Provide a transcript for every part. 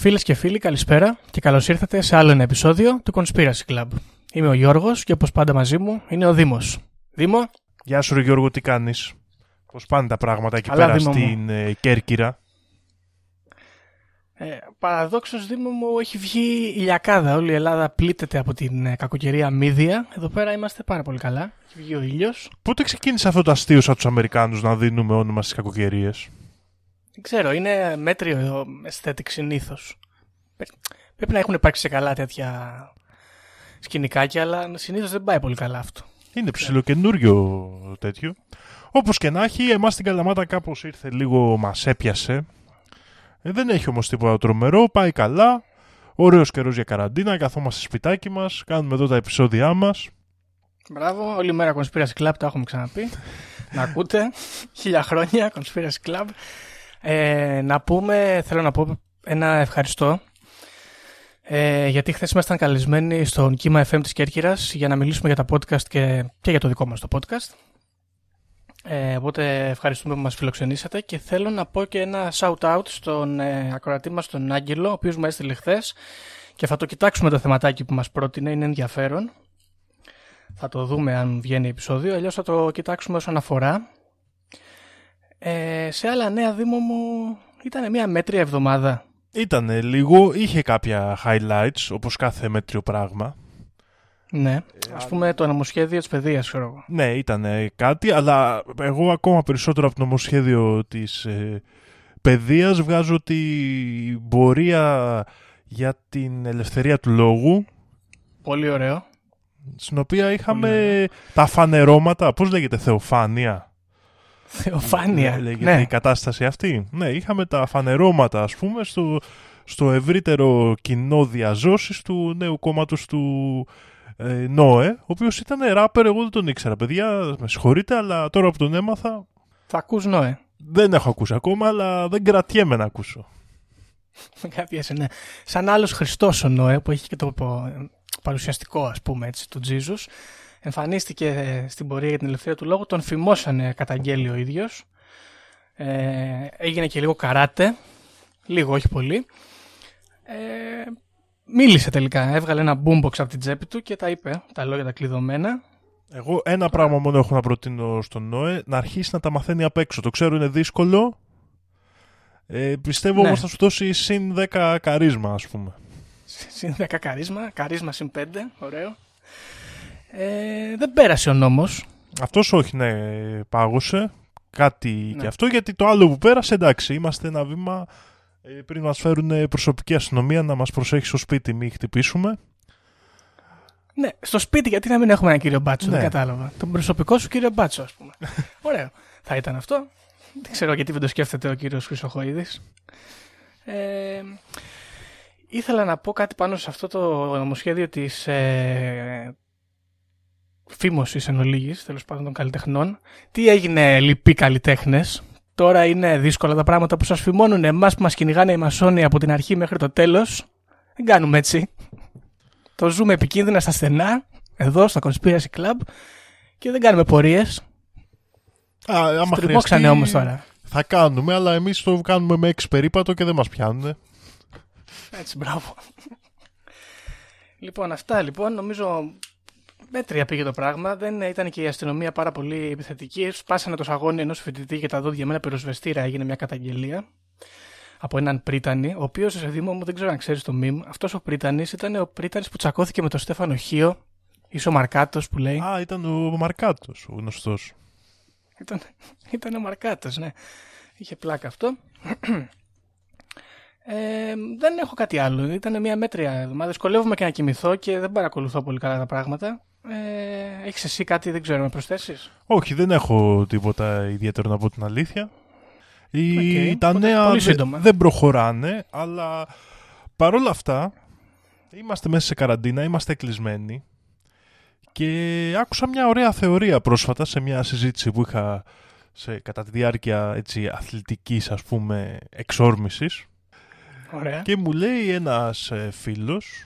Φίλες και φίλοι, καλησπέρα και καλώς ήρθατε σε άλλο ένα επεισόδιο του Conspiracy Club. Είμαι ο Γιώργος και όπως πάντα μαζί μου είναι ο Δήμος. Δήμο; Γεια σου ρε Γιώργο, τι κάνεις; Πώς πάνε τα πράγματα εκεί πέρα στην ε, Κέρκυρα; Ε, παραδόξως Δήμο μου έχει βγει ηλιακάδα. Όλη η Ελλάδα πλήττεται από την ε, κακοκαιρία μύδια. Εδώ πέρα είμαστε πάρα πολύ καλά. Έχει βγει ο ήλιος. Πότε ξεκίνησε αυτό το αστείο σαν τους Αμερικάνους να δίνουμε όνομα στις κακοκαιρίες; Δεν ξέρω, είναι μέτριο aesthetic συνήθως. Πρέπει να έχουν υπάρξει σε καλά τέτοια σκηνικάκια, αλλά συνήθως δεν πάει πολύ καλά αυτό. Είναι ψηλοκαινούριο τέτοιο. Όπως και να έχει, εμάς στην Καλαμάτα κάπως ήρθε λίγο, μας έπιασε. Ε, δεν έχει όμως τίποτα τρομερό, πάει καλά. Ωραίος καιρός για καραντίνα, καθόμαστε σπιτάκι μας, κάνουμε εδώ τα επεισόδια μας. Μπράβο, όλη μέρα Conspiracy Club, το έχουμε ξαναπεί. να ακούτε, χίλια χρόνια Conspiracy Club. Ε, να πούμε, θέλω να πω ένα ευχαριστώ. Ε, γιατί χθες ήμασταν καλεσμένοι στον Κύμα FM της Κέρκυρας για να μιλήσουμε για τα podcast και, και για το δικό μας το podcast. Ε, οπότε ευχαριστούμε που μας φιλοξενήσατε και θέλω να πω και ένα shout out στον ε, ακροατή μας τον Άγγελο, ο οποίος μου έστειλε χθες και θα το κοιτάξουμε το θεματάκι που μας πρότεινε, είναι ενδιαφέρον. Θα το δούμε αν βγαίνει επεισόδιο, αλλιώς θα το κοιτάξουμε όσον αφορά. Ε, σε άλλα νέα Δήμο μου ήταν μια μέτρια εβδομάδα. Ήτανε λίγο, είχε κάποια highlights όπως κάθε μέτριο πράγμα. Ναι, ε, ας πούμε το νομοσχέδιο της παιδείας ξέρω εγώ. Ναι, ήταν κάτι, αλλά εγώ ακόμα περισσότερο από το νομοσχέδιο της ε, παιδείας βγάζω τη πορεία για την ελευθερία του λόγου. Πολύ ωραίο. Στην οποία είχαμε τα φανερώματα, πώς λέγεται, θεοφάνεια; Θεοφάνεια. Λέγεται ναι. η κατάσταση αυτή. Ναι, είχαμε τα φανερώματα, ας πούμε, στο, στο ευρύτερο κοινό διαζώσεις του νέου κόμματος του ε, Νόε, ο οποίος ήταν ράπερ, εγώ δεν τον ήξερα. Παιδιά, με συγχωρείτε, αλλά τώρα που τον έμαθα... Θα ακούς Νόε. Δεν έχω ακούσει ακόμα, αλλά δεν κρατιέμαι να ακούσω. Κάποιες, ναι. Σαν άλλος Χριστός ο Νόε, που έχει και το παρουσιαστικό, ας πούμε, έτσι, του Τζίζους εμφανίστηκε στην πορεία για την ελευθερία του λόγου, τον φημώσανε καταγγέλει ο ίδιος. Ε, έγινε και λίγο καράτε, λίγο όχι πολύ. Ε, μίλησε τελικά, έβγαλε ένα boombox από την τσέπη του και τα είπε, τα λόγια τα κλειδωμένα. Εγώ ένα πράγμα μόνο έχω να προτείνω στον Νόε, να αρχίσει να τα μαθαίνει απ' έξω. Το ξέρω είναι δύσκολο, ε, πιστεύω ναι. όμως θα σου δώσει συν 10 καρίσμα ας πούμε. Συν 10 καρίσμα, καρίσμα συν 5, ωραίο. Ε, δεν πέρασε ο νόμος. Αυτός όχι, ναι, πάγωσε. Κάτι ναι. και αυτό, γιατί το άλλο που πέρασε, εντάξει, είμαστε ένα βήμα ε, πριν μας φέρουν προσωπική αστυνομία να μας προσέχει στο σπίτι, μην χτυπήσουμε. Ναι, στο σπίτι γιατί να μην έχουμε έναν κύριο Μπάτσο, ναι. δεν κατάλαβα. Τον προσωπικό σου κύριο Μπάτσο, ας πούμε. Ωραίο. Θα ήταν αυτό. Δεν ξέρω γιατί δεν το σκέφτεται ο κύριος Χρυσοχοίδης. Ε, ήθελα να πω κάτι πάνω σε αυτό το νομοσχέδιο της ε, φήμωση εν ολίγη, τέλος πάντων των καλλιτεχνών. Τι έγινε, λοιποί καλλιτέχνες. Τώρα είναι δύσκολα τα πράγματα που σας φημώνουν. Εμάς που μας κυνηγάνε οι μασόνοι από την αρχή μέχρι το τέλος. Δεν κάνουμε έτσι. Το ζούμε επικίνδυνα στα στενά, εδώ στο Conspiracy Club και δεν κάνουμε πορείες. Α, άμα χρειαστεί, όμως τώρα. Θα κάνουμε, αλλά εμείς το κάνουμε με έξι περίπατο και δεν μας πιάνουν. Έτσι, μπράβο. λοιπόν, αυτά λοιπόν. Νομίζω μέτρια πήγε το πράγμα. Δεν ήταν και η αστυνομία πάρα πολύ επιθετική. Σπάσανε το σαγόνι ενός φοιτητή για τα δόντια με ένα πυροσβεστήρα. Έγινε μια καταγγελία από έναν Πρίτανη, ο οποίος σε Δήμο μου δεν ξέρω αν ξέρεις το μιμ. Αυτός ο Πρίτανης ήταν ο Πρίτανης που τσακώθηκε με τον Στέφανο Χίο. Είσαι ο Μαρκάτος που λέει. Α, ήταν ο Μαρκάτος, ο γνωστός. Ήταν, ήταν ο Μαρκάτος, ναι. Είχε πλάκα αυτό. Ε, δεν έχω κάτι άλλο. Ήταν μια μέτρια εβδομάδα. Δυσκολεύομαι και να κοιμηθώ και δεν παρακολουθώ πολύ καλά τα πράγματα. Ε, Έχεις εσύ κάτι, δεν ξέρω, να προσθέσεις; Όχι, δεν έχω τίποτα ιδιαίτερο να πω την αλήθεια. Η, τα νέα δεν προχωράνε, αλλά παρόλα αυτά είμαστε μέσα σε καραντίνα, είμαστε κλεισμένοι και άκουσα μια ωραία θεωρία πρόσφατα σε μια συζήτηση που είχα σε, κατά τη διάρκεια έτσι, αθλητικής ας πούμε εξόρμησης Ωραία. και μου λέει ένας ε, φίλος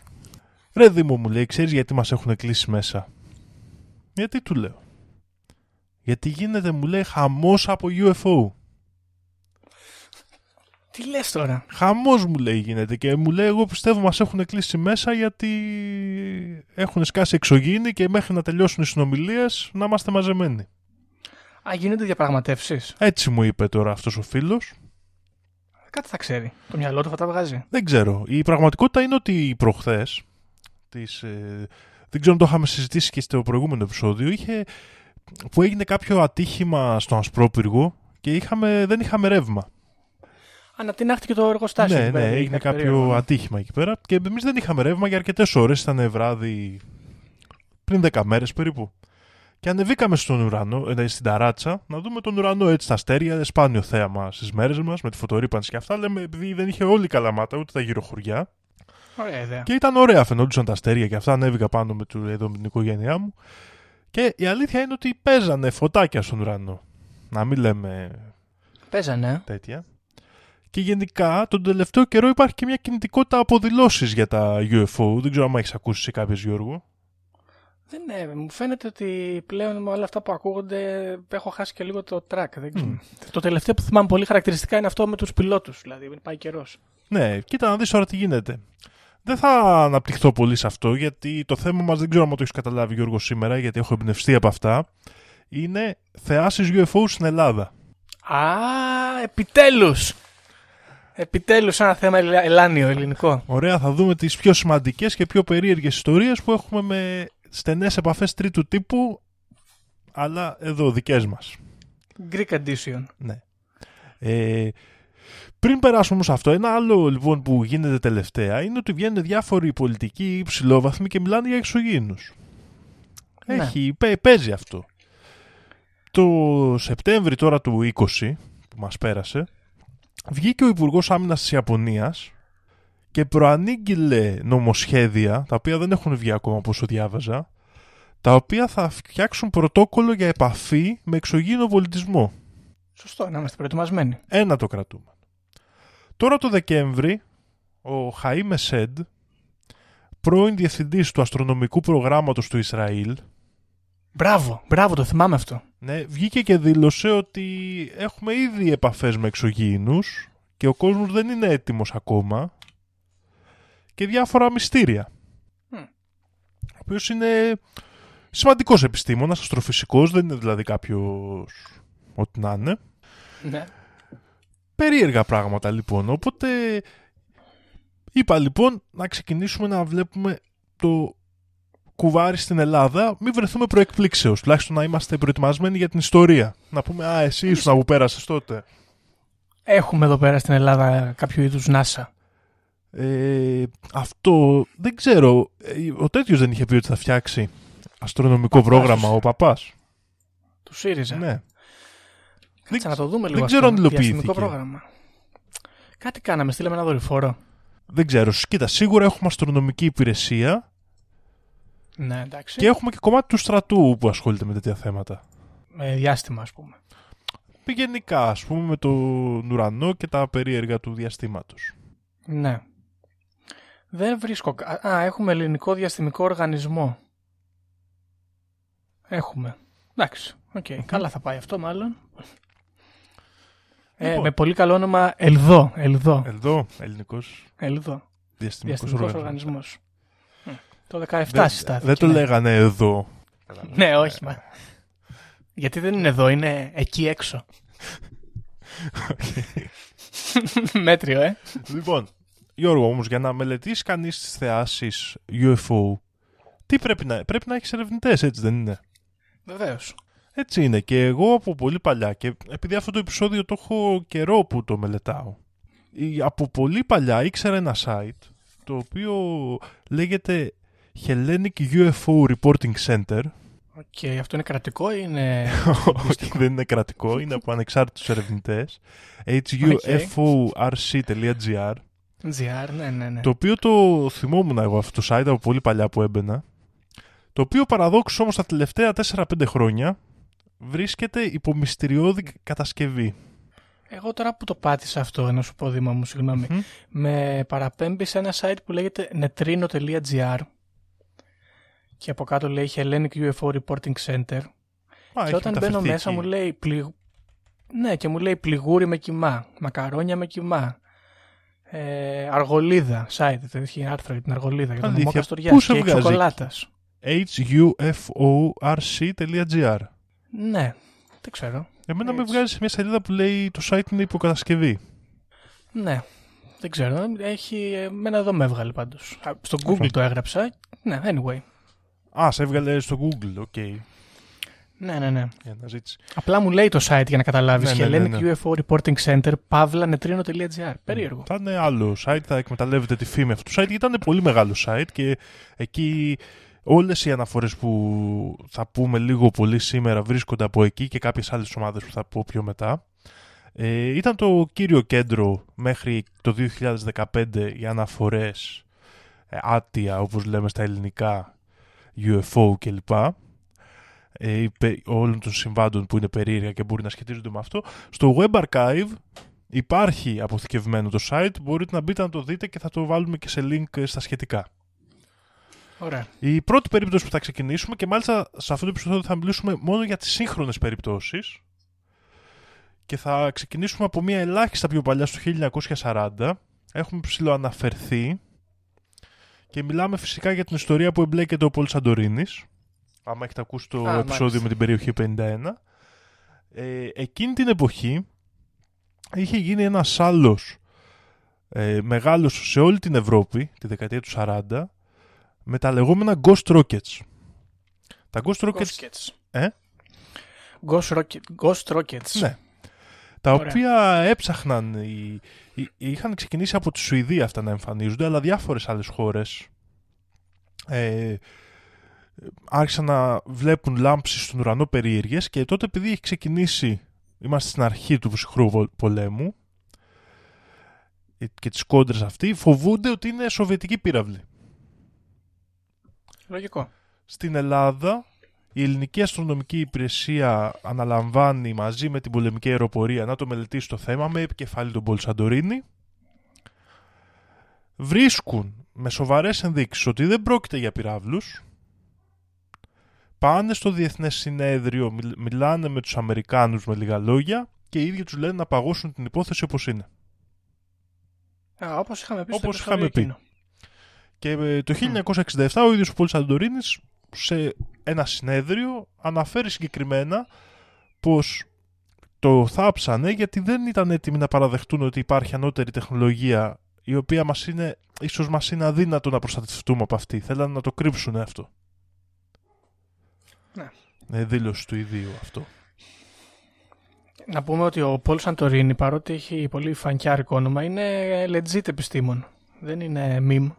Ρε Δήμο μου λέει, ξέρεις γιατί μας έχουν κλείσει μέσα; Γιατί του λέω; Γιατί γίνεται μου λέει χαμός από UFO. Τι λες τώρα; Χαμός μου λέει γίνεται και μου λέει εγώ πιστεύω μας έχουν κλείσει μέσα γιατί έχουν σκάσει εξωγήινοι και μέχρι να τελειώσουν οι συνομιλίες να είμαστε μαζεμένοι. Α, γίνονται διαπραγματεύσεις. Έτσι μου είπε τώρα αυτός ο φίλος. Κάτι θα ξέρει. Το μυαλό του θα τα βγάζει. Δεν ξέρω. Η πραγματικότητα είναι ότι προχθές. Τις, ε, δεν ξέρω αν το είχαμε συζητήσει και στο προηγούμενο επεισόδιο. Είχε, που έγινε κάποιο ατύχημα στον Ασπρόπυργο και είχαμε, δεν είχαμε ρεύμα. Ανατινάχτηκε το εργοστάσιο. Ναι, ναι, έγινε κάποιο ατύχημα εκεί πέρα. Και εμείς δεν είχαμε ρεύμα για αρκετές ώρες. Ήταν βράδυ πριν 10 μέρες περίπου. Και ανεβήκαμε στον ουρανό, ε, στην ταράτσα, να δούμε τον ουρανό έτσι στα αστέρια, σπάνιο θέαμα στις μέρες μας, με τη φωτορύπανση και αυτά. Λέμε, επειδή δεν είχε όλη καλαμάτα, ούτε τα γύρω χωριά. Ωραία ιδέα. Και ήταν ωραία, φαινόντουσαν τα αστέρια και αυτά. Ανέβηκα πάνω με, του, εδώ, με την οικογένειά μου. Και η αλήθεια είναι ότι παίζανε φωτάκια στον ουρανό. Να μην λέμε. Παίζανε. Τέτοια. Και γενικά τον τελευταίο καιρό υπάρχει και μια κινητικότητα αποδηλώσει για τα UFO. Δεν ξέρω αν έχεις ακούσει κάποιες Γιώργο. Δεν ναι, μου φαίνεται ότι πλέον με όλα αυτά που ακούγονται έχω χάσει και λίγο το track. Δεν ξέρω. Το τελευταίο που θυμάμαι πολύ χαρακτηριστικά είναι αυτό με τους πιλότους. Δηλαδή, πάει καιρός. Ναι, κοίτα να δεις τώρα τι γίνεται. Δεν θα αναπτυχθώ πολύ σε αυτό γιατί το θέμα μας δεν ξέρω αν το έχεις καταλάβει Γιώργο σήμερα γιατί έχω εμπνευστεί από αυτά. Είναι θεάσεις UFO στην Ελλάδα. Α, επιτέλους! Επιτέλους ένα θέμα ελάνιο ελληνικό. Ωραία, θα δούμε τις πιο σημαντικές και πιο περίεργες ιστορίες που έχουμε με στενές επαφές τρίτου τύπου, αλλά εδώ δικές μας. Greek edition. Ναι. Ε, πριν περάσουμε όμως αυτό, ένα άλλο λοιπόν που γίνεται τελευταία είναι ότι βγαίνουν διάφοροι πολιτικοί υψηλόβαθμοι και μιλάνε για εξωγήινους. Ναι. Έχει, παίζει αυτό. Το Σεπτέμβρη τώρα του 20 που μας πέρασε, βγήκε ο Υπουργός Άμυνας της Ιαπωνίας και προανήγγειλε νομοσχέδια, τα οποία δεν έχουν βγει ακόμα όπως διάβαζα, τα οποία θα φτιάξουν πρωτόκολλο για επαφή με εξωγήινο πολιτισμό. Σωστό, να είμαστε προετοιμασμένοι. Ένα το κρατούμε. Τώρα το Δεκέμβρη, ο Χαΐ Μεσέντ, πρώην διευθυντής του αστρονομικού προγράμματος του Ισραήλ, Μπράβο, μπράβο, το θυμάμαι αυτό. Ναι, βγήκε και δήλωσε ότι έχουμε ήδη επαφές με εξωγήινους και ο κόσμος δεν είναι έτοιμος ακόμα και διάφορα μυστήρια. Mm. Ο οποίος είναι σημαντικός επιστήμονας, αστροφυσικός, δεν είναι δηλαδή κάποιος ό,τι να είναι. Ναι. Περίεργα πράγματα λοιπόν, οπότε είπα λοιπόν να ξεκινήσουμε να βλέπουμε το κουβάρι στην Ελλάδα, μην βρεθούμε προεκπλήξεως, τουλάχιστον να είμαστε προετοιμασμένοι για την ιστορία. Να πούμε, α, εσύ ήσουν που πέρασες τότε. Έχουμε εδώ πέρα στην Ελλάδα κάποιο είδους NASA. Ε, αυτό δεν ξέρω. Ε, ο τέτοιος δεν είχε πει ότι θα φτιάξει αστρονομικό πρόγραμμα ο παπάς. Του ΣΥΡΙΖΑ. Ναι. Κάτσε να το δούμε λίγο. Δεν ξέρω αν υλοποιήθηκε. πρόγραμμα. Κάτι κάναμε, στείλαμε ένα δορυφόρο. Δεν ξέρω. Κοίτα, σίγουρα έχουμε αστρονομική υπηρεσία. Ναι, εντάξει. Και έχουμε και κομμάτι του στρατού που ασχολείται με τέτοια θέματα. Με διάστημα, ας πούμε. Γενικά, ας πούμε, με τον ουρανό και τα περίεργα του διαστήματος. Ναι. Δεν βρίσκω... Α, έχουμε ελληνικό διαστημικό οργανισμό. Έχουμε. Εντάξει. Okay. Καλά θα πάει αυτό μάλλον. Ε, λοιπόν. με πολύ καλό όνομα Ελδό. Ελδό, Ελδό ελληνικός. Ελδό. Διαστημικός, διαστημικός οργανισμός. Το 17 συστάθηκε. Δεν το λέγανε εδώ. ναι, όχι. Μα. Γιατί δεν είναι εδώ, είναι εκεί έξω. Μέτριο, ε. Λοιπόν, Γιώργο, όμως, για να μελετήσει κανείς τις θεάσεις UFO, τι πρέπει να, πρέπει να έχεις ερευνητές, έτσι δεν είναι; Βεβαίως. Έτσι είναι και εγώ από πολύ παλιά και επειδή αυτό το επεισόδιο το έχω καιρό που το μελετάω. Από πολύ παλιά ήξερα ένα site το οποίο λέγεται Hellenic UFO Reporting Center. OK, okay, αυτό είναι κρατικό ή είναι... Όχι, δεν είναι κρατικό, είναι από ανεξάρτητους ερευνητές. hufo.rc.gr ναι, ναι, ναι. Το οποίο το θυμόμουν εγώ αυτό το site από πολύ παλιά που έμπαινα. Το οποίο παραδόξως όμως τα τελευταία 4-5 χρόνια βρίσκεται υπό μυστηριώδη κατασκευή. Εγώ τώρα που το πάτησα αυτό, να σου πω Δήμα μου, συγγνωμη με παραπέμπει σε ένα site που λέγεται netrino.gr και από κάτω λέει Hellenic UFO Reporting Center. Α, και όταν μπαίνω μέσα μου λέει πλη... ναι και μου λέει πληγούρι με κοιμά, μακαρόνια με κοιμά, ε, αργολίδα site, έχει άρθρο για την αργολίδα, για τον Αλήθεια, Καστοριά πού σε και βγάζει; σοκολάτας. huforc.gr Ναι, δεν ξέρω. Εμένα με Έτσι. βγάζει σε μια σελίδα που λέει το site είναι υποκατασκευή. Ναι, δεν ξέρω. Έχει, εμένα εδώ με έβγαλε πάντως. Α, Στο Google το έγραψα. Ναι, anyway. Α, σε έβγαλε στο Google, OK. Ναι, ναι, ναι. Για αναζήτηση. Απλά μου λέει το site για να καταλάβεις. Ναι, ναι, Hellenic ναι, ναι. UFO Reporting Center, παύλα νετρίνο.gr. Περίεργο. Θα είναι άλλο site, θα εκμεταλλεύεται τη φήμη αυτού του site, γιατί ήταν πολύ μεγάλο site και εκεί όλες οι αναφορές που θα πούμε λίγο πολύ σήμερα βρίσκονται από εκεί και κάποιες άλλες ομάδες που θα πω πιο μετά. Ε, ήταν το κύριο κέντρο μέχρι το 2015 για αναφορές ε, άτια, όπως λέμε στα ελληνικά, UFO κλπ. Ε, οι πε- όλων των συμβάντων που είναι περίεργα και μπορεί να σχετίζονται με αυτό. Στο Web Archive υπάρχει αποθηκευμένο το site, μπορείτε να μπείτε να το δείτε και θα το βάλουμε και σε link ε, στα σχετικά. Ωραία. Η πρώτη περίπτωση που θα ξεκινήσουμε και μάλιστα σε αυτό το επεισόδιο θα μιλήσουμε μόνο για τις σύγχρονες περιπτώσεις και θα ξεκινήσουμε από μια ελάχιστα πιο παλιά στο 1940. Έχουμε ψηλοαναφερθεί και μιλάμε φυσικά για την ιστορία που εμπλέκεται ο Πολ Σαντορίνης. Άμα έχετε ακούσει το Α, επεισόδιο μάλιστα. με την περιοχή 51. Ε, εκείνη την εποχή είχε γίνει ένας άλλος ε, μεγάλος σε όλη την Ευρώπη τη δεκαετία του 40 με τα λεγόμενα Ghost Rockets. Τα Ghost Rockets, Rockets. Ε; Ghost, Rocket, Ghost Rockets. ναι, τα Ωραία. οποία έψαχναν, οι, οι- είχαν ξεκινήσει από τη Σουηδία αυτά να εμφανίζονται, αλλά διάφορες άλλες χώρες ε, άρχισαν να βλέπουν λάμψεις στον ουρανό περίεργες και τότε επειδή έχει ξεκινήσει, είμαστε στην αρχή του ψυχρού βο- πολέμου ε, και τις κόντρες αυτή, φοβούνται ότι είναι σοβιετική πύραυλη. Λογικό. Στην Ελλάδα η Ελληνική Αστρονομική Υπηρεσία αναλαμβάνει μαζί με την πολεμική αεροπορία να το μελετήσει το θέμα με επικεφαλή τον Πολ Σαντορίνη. Βρίσκουν με σοβαρές ενδείξεις ότι δεν πρόκειται για πυράβλους. Πάνε στο Διεθνές Συνέδριο, μιλ- μιλάνε με τους Αμερικάνους με λίγα λόγια και οι ίδιοι τους λένε να παγώσουν την υπόθεση όπως είναι. Α, όπως είχαμε πει στο Όπως επεισόδιο είχαμε πει. εκείνο. Και ε, το 1967 ο ίδιος ο Πόλης Σαντορίνης σε ένα συνέδριο αναφέρει συγκεκριμένα πως το θάψανε γιατί δεν ήταν έτοιμοι να παραδεχτούν ότι υπάρχει ανώτερη τεχνολογία η οποία μας είναι, ίσως μας είναι αδύνατο να προστατευτούμε από αυτή. Θέλανε να το κρύψουν αυτό. Ναι. Ε, δήλωση του ιδίου αυτό. Να πούμε ότι ο Πολ Σαντορίνη, παρότι έχει πολύ φανκιάρικο όνομα, είναι legit επιστήμον. Δεν είναι meme.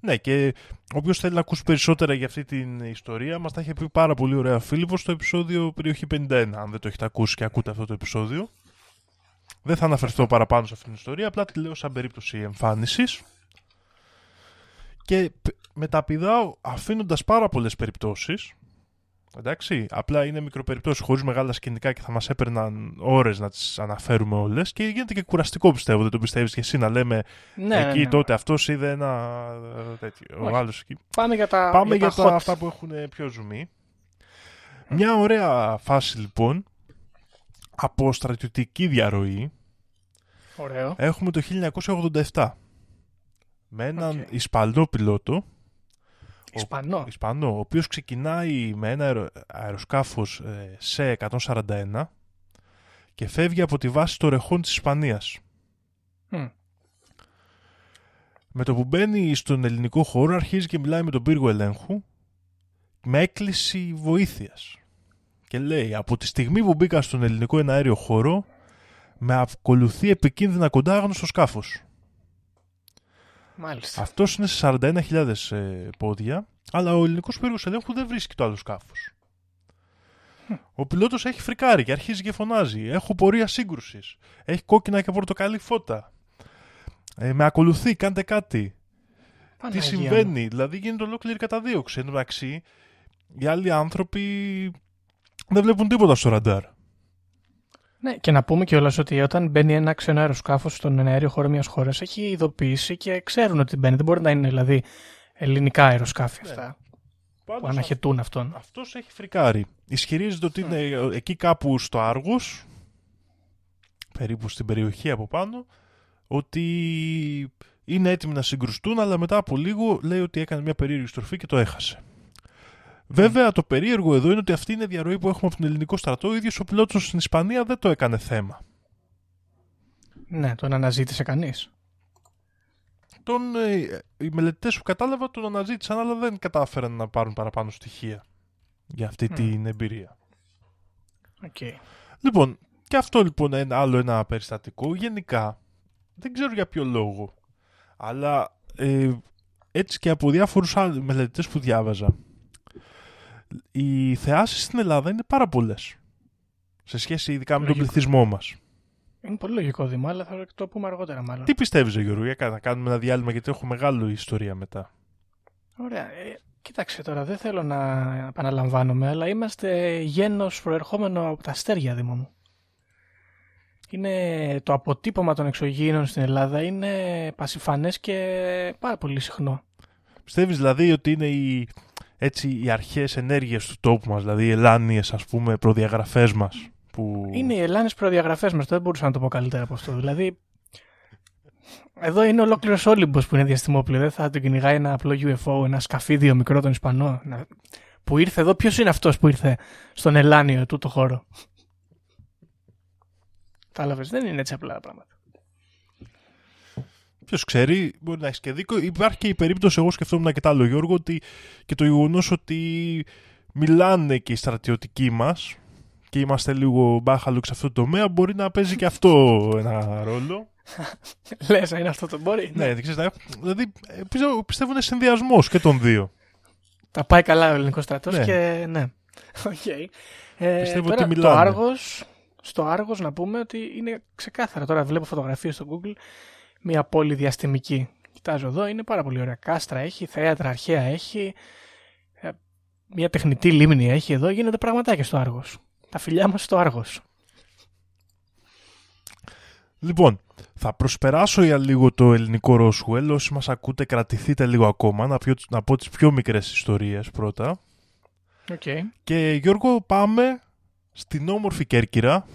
Ναι, και όποιος θέλει να ακούσει περισσότερα για αυτή την ιστορία, μας τα είχε πει πάρα πολύ ωραία Φίλιππο στο επεισόδιο Περιοχή 51. Αν δεν το έχετε ακούσει και ακούτε αυτό το επεισόδιο. Δεν θα αναφερθώ παραπάνω σε αυτήν την ιστορία, απλά τη λέω σαν περίπτωση εμφάνισης. Και π- μεταπηδάω αφήνοντας πάρα πολλές περιπτώσεις. Εντάξει, απλά είναι μικροπεριπτώσεις χωρίς μεγάλα σκηνικά και θα μας έπαιρναν ώρες να τις αναφέρουμε όλες. Και γίνεται και κουραστικό πιστεύω, δεν το πιστεύεις και εσύ να λέμε Ναι, εκεί ναι, ναι. τότε αυτός είδε ένα ε, τέτοιο. Ο Όχι. άλλος εκεί. Πάμε για τα, Πάμε για, τα τα, hot. αυτά που έχουν πιο ζουμί. Μια ωραία φάση λοιπόν από στρατιωτική διαρροή Ωραίο. έχουμε το 1987 με έναν Οκ. Ισπανό πιλότο Ισπανό. Ισπανό, ο οποίος ξεκινάει με ένα αερο, αεροσκάφος ε, σε 141 και φεύγει από τη βάση των ρεχών της Ισπανίας. Μμ. Με το που μπαίνει στον ελληνικό χώρο αρχίζει και μιλάει με τον πύργο ελέγχου με έκκληση βοήθειας. Και λέει από τη στιγμή που μπήκα στον ελληνικό εναέριο χώρο με ακολουθεί επικίνδυνα κοντά άγνωστο σκάφος. Μάλιστα. Αυτός είναι σε 41.000 ε, πόδια, αλλά ο ελληνικός πύργος ελέγχου δεν βρίσκει το άλλο σκάφος. Ο πιλότος έχει φρικάρει και αρχίζει και φωνάζει. Έχω πορεία σύγκρουσης. Έχει κόκκινα και πορτοκαλί φώτα. Ε, με ακολουθεί, κάντε κάτι. Τι Παναγία συμβαίνει, μου. δηλαδή γίνεται ολόκληρη καταδίωξη. Εν τω μεταξύ, οι άλλοι άνθρωποι δεν βλέπουν τίποτα στο ραντάρ. Ναι, και να πούμε κιόλας ότι όταν μπαίνει ένα ξένο αεροσκάφος στον αέριο χώρο μιας χώρας, έχει ειδοποιήσει και ξέρουν ότι μπαίνει. Δεν μπορεί να είναι δηλαδή ελληνικά αεροσκάφη Ναι. αυτά που Πάντως, αναχαιτούν αυτόν. αυτός έχει φρικάρει. Ισχυρίζεται ότι είναι εκεί κάπου στο Άργος, περίπου στην περιοχή από πάνω ότι είναι έτοιμοι να συγκρουστούν αλλά μετά από λίγο λέει ότι έκανε μια περίεργη στροφή και το έχασε. Βέβαια, το περίεργο εδώ είναι ότι αυτή είναι η διαρροή που έχουμε από τον ελληνικό στρατό. Ο ίδιος ο πιλότος στην Ισπανία δεν το έκανε θέμα. Ναι, τον αναζήτησε κανείς. Τον, ε, οι μελετητές που κατάλαβα τον αναζήτησαν, αλλά δεν κατάφεραν να πάρουν παραπάνω στοιχεία για αυτή την εμπειρία. Okay. Λοιπόν, και αυτό λοιπόν είναι άλλο ένα περιστατικό. Γενικά, δεν ξέρω για ποιο λόγο, αλλά ε, έτσι και από διάφορους άλλους μελετητές που διάβαζα, οι θεάσεις στην Ελλάδα είναι πάρα πολλές. Σε σχέση ειδικά με τον πληθυσμό μας. Είναι πολύ λογικό δήμα, αλλά θα το πούμε αργότερα μάλλον. Τι πιστεύεις, Γιώργο, για να κάνουμε ένα διάλειμμα, γιατί έχω μεγάλο ιστορία μετά. Ωραία. Ε, κοίταξε τώρα, δεν θέλω να επαναλαμβάνομαι, αλλά είμαστε γένος προερχόμενο από τα αστέρια, Δήμο μου. Είναι το αποτύπωμα των εξωγήινων στην Ελλάδα είναι πασιφανές και πάρα πολύ συχνό. Πιστεύεις δηλαδή ότι είναι η έτσι οι αρχές ενέργειες του τόπου μας, δηλαδή οι ελάνιες ας πούμε προδιαγραφές μας. Που... Είναι οι ελάνιες προδιαγραφές μας, δεν μπορούσα να το πω καλύτερα από αυτό. Δηλαδή εδώ είναι ολόκληρος Όλυμπος που είναι διαστημόπλαιο. Δεν θα τον κυνηγάει ένα απλό UFO, ένα σκαφίδιο μικρό τον Ισπανό. Που ήρθε εδώ, ποιος είναι αυτός που ήρθε στον Ελάνιο τούτο χώρο; Κατάλαβες, δεν είναι έτσι απλά τα πράγματα. Ποιο ξέρει, μπορεί να έχεις και δίκιο. Υπάρχει και η περίπτωση, εγώ σκεφτόμουν και τα άλλο Γιώργο, ότι και το γεγονός ότι μιλάνε και οι στρατιωτικοί μας και είμαστε λίγο μπάχαλου σε αυτό το τομέα, μπορεί να παίζει και αυτό ένα ρόλο. Λες, είναι αυτό το μπορεί. Ναι, δεν ξέρεις. Δηλαδή, πιστεύω, πιστεύω είναι συνδυασμός και των δύο. Τα πάει καλά ο ελληνικός στρατός ναι. και ναι. Okay. Ε, πιστεύω τώρα, ότι μιλάνε. Το Άργος, στο Άργος να πούμε ότι είναι ξεκάθαρα. Τώρα βλέπω φωτογραφίες στο Google μια πόλη διαστημική. Κοιτάζω εδώ, είναι πάρα πολύ ωραία. Κάστρα έχει, θέατρα αρχαία έχει, ε, μια τεχνητή λίμνη έχει εδώ, γίνεται πραγματάκια στο Άργος. Τα φιλιά μας στο Άργος. Λοιπόν, θα προσπεράσω για λίγο το ελληνικό Ρόσουελ. Όσοι μας ακούτε κρατηθείτε λίγο ακόμα, να, πω, να πω τις πιο μικρές ιστορίες πρώτα. Okay. Και Γιώργο πάμε στην όμορφη Κέρκυρα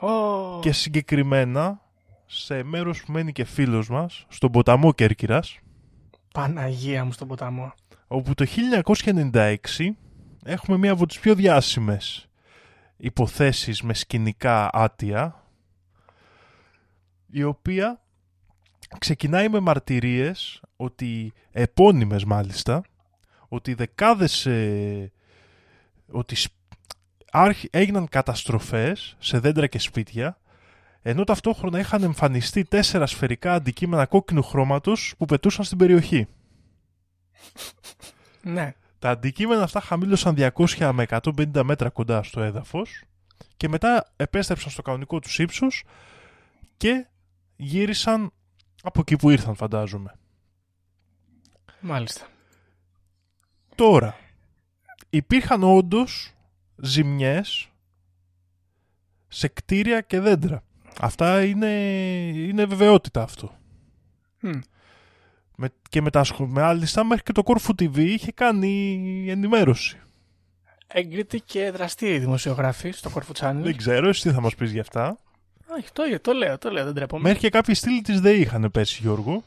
oh. και συγκεκριμένα σε μέρος που μένει και φίλος μας, στον ποταμό Κέρκυρας. Παναγία μου στον ποταμό. Όπου το 1996 έχουμε μία από τις πιο διάσημες υποθέσεις με σκηνικά άτια, η οποία ξεκινάει με μαρτυρίες ότι επώνυμες μάλιστα, ότι δεκάδες ε, ότι έγιναν καταστροφές σε δέντρα και σπίτια ενώ ταυτόχρονα είχαν εμφανιστεί τέσσερα σφαιρικά αντικείμενα κόκκινου χρώματος που πετούσαν στην περιοχή. Ναι. Τα αντικείμενα αυτά χαμήλωσαν 200 με 150 μέτρα κοντά στο έδαφος και μετά επέστρεψαν στο κανονικό τους ύψος και γύρισαν από εκεί που ήρθαν φαντάζομαι. Μάλιστα. Τώρα, υπήρχαν όντως ζημιές σε κτίρια και δέντρα. Αυτά είναι, είναι βεβαιότητα αυτό. Με, και μετά, μάλιστα μέχρι και το Κόρφου TV είχε κάνει ενημέρωση. Έγκριτη και δραστήριη δημοσιογράφη στο Κόρφου Channel. Δεν ξέρω, εσύ τι θα μας πεις γι' αυτά. Όχι, το, το λέω, το λέω, δεν τρέπομαι. Μέχρι και κάποιοι στήλοι της ΔΕΗ είχαν πέσει, Γιώργο.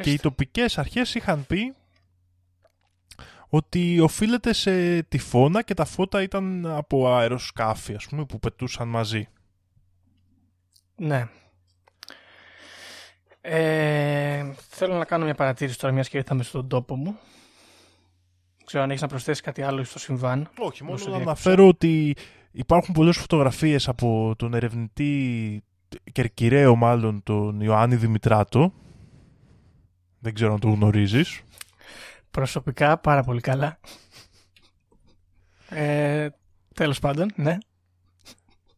Και οι τοπικές αρχές είχαν πει ότι οφείλεται σε τυφώνα και τα φώτα ήταν από αεροσκάφη, ας πούμε, που πετούσαν μαζί. Ναι. Ε, θέλω να κάνω μια παρατήρηση τώρα, μιας και ήρθαμε στον τόπο μου. Ξέρω αν έχεις να προσθέσεις κάτι άλλο στο συμβάν. Όχι, μόνο να αναφέρω ότι υπάρχουν πολλές φωτογραφίες από τον ερευνητή Κερκυραίο μάλλον τον Ιωάννη Δημητράτο. Δεν ξέρω αν το γνωρίζεις. Προσωπικά πάρα πολύ καλά. Ε, τέλος πάντων, ναι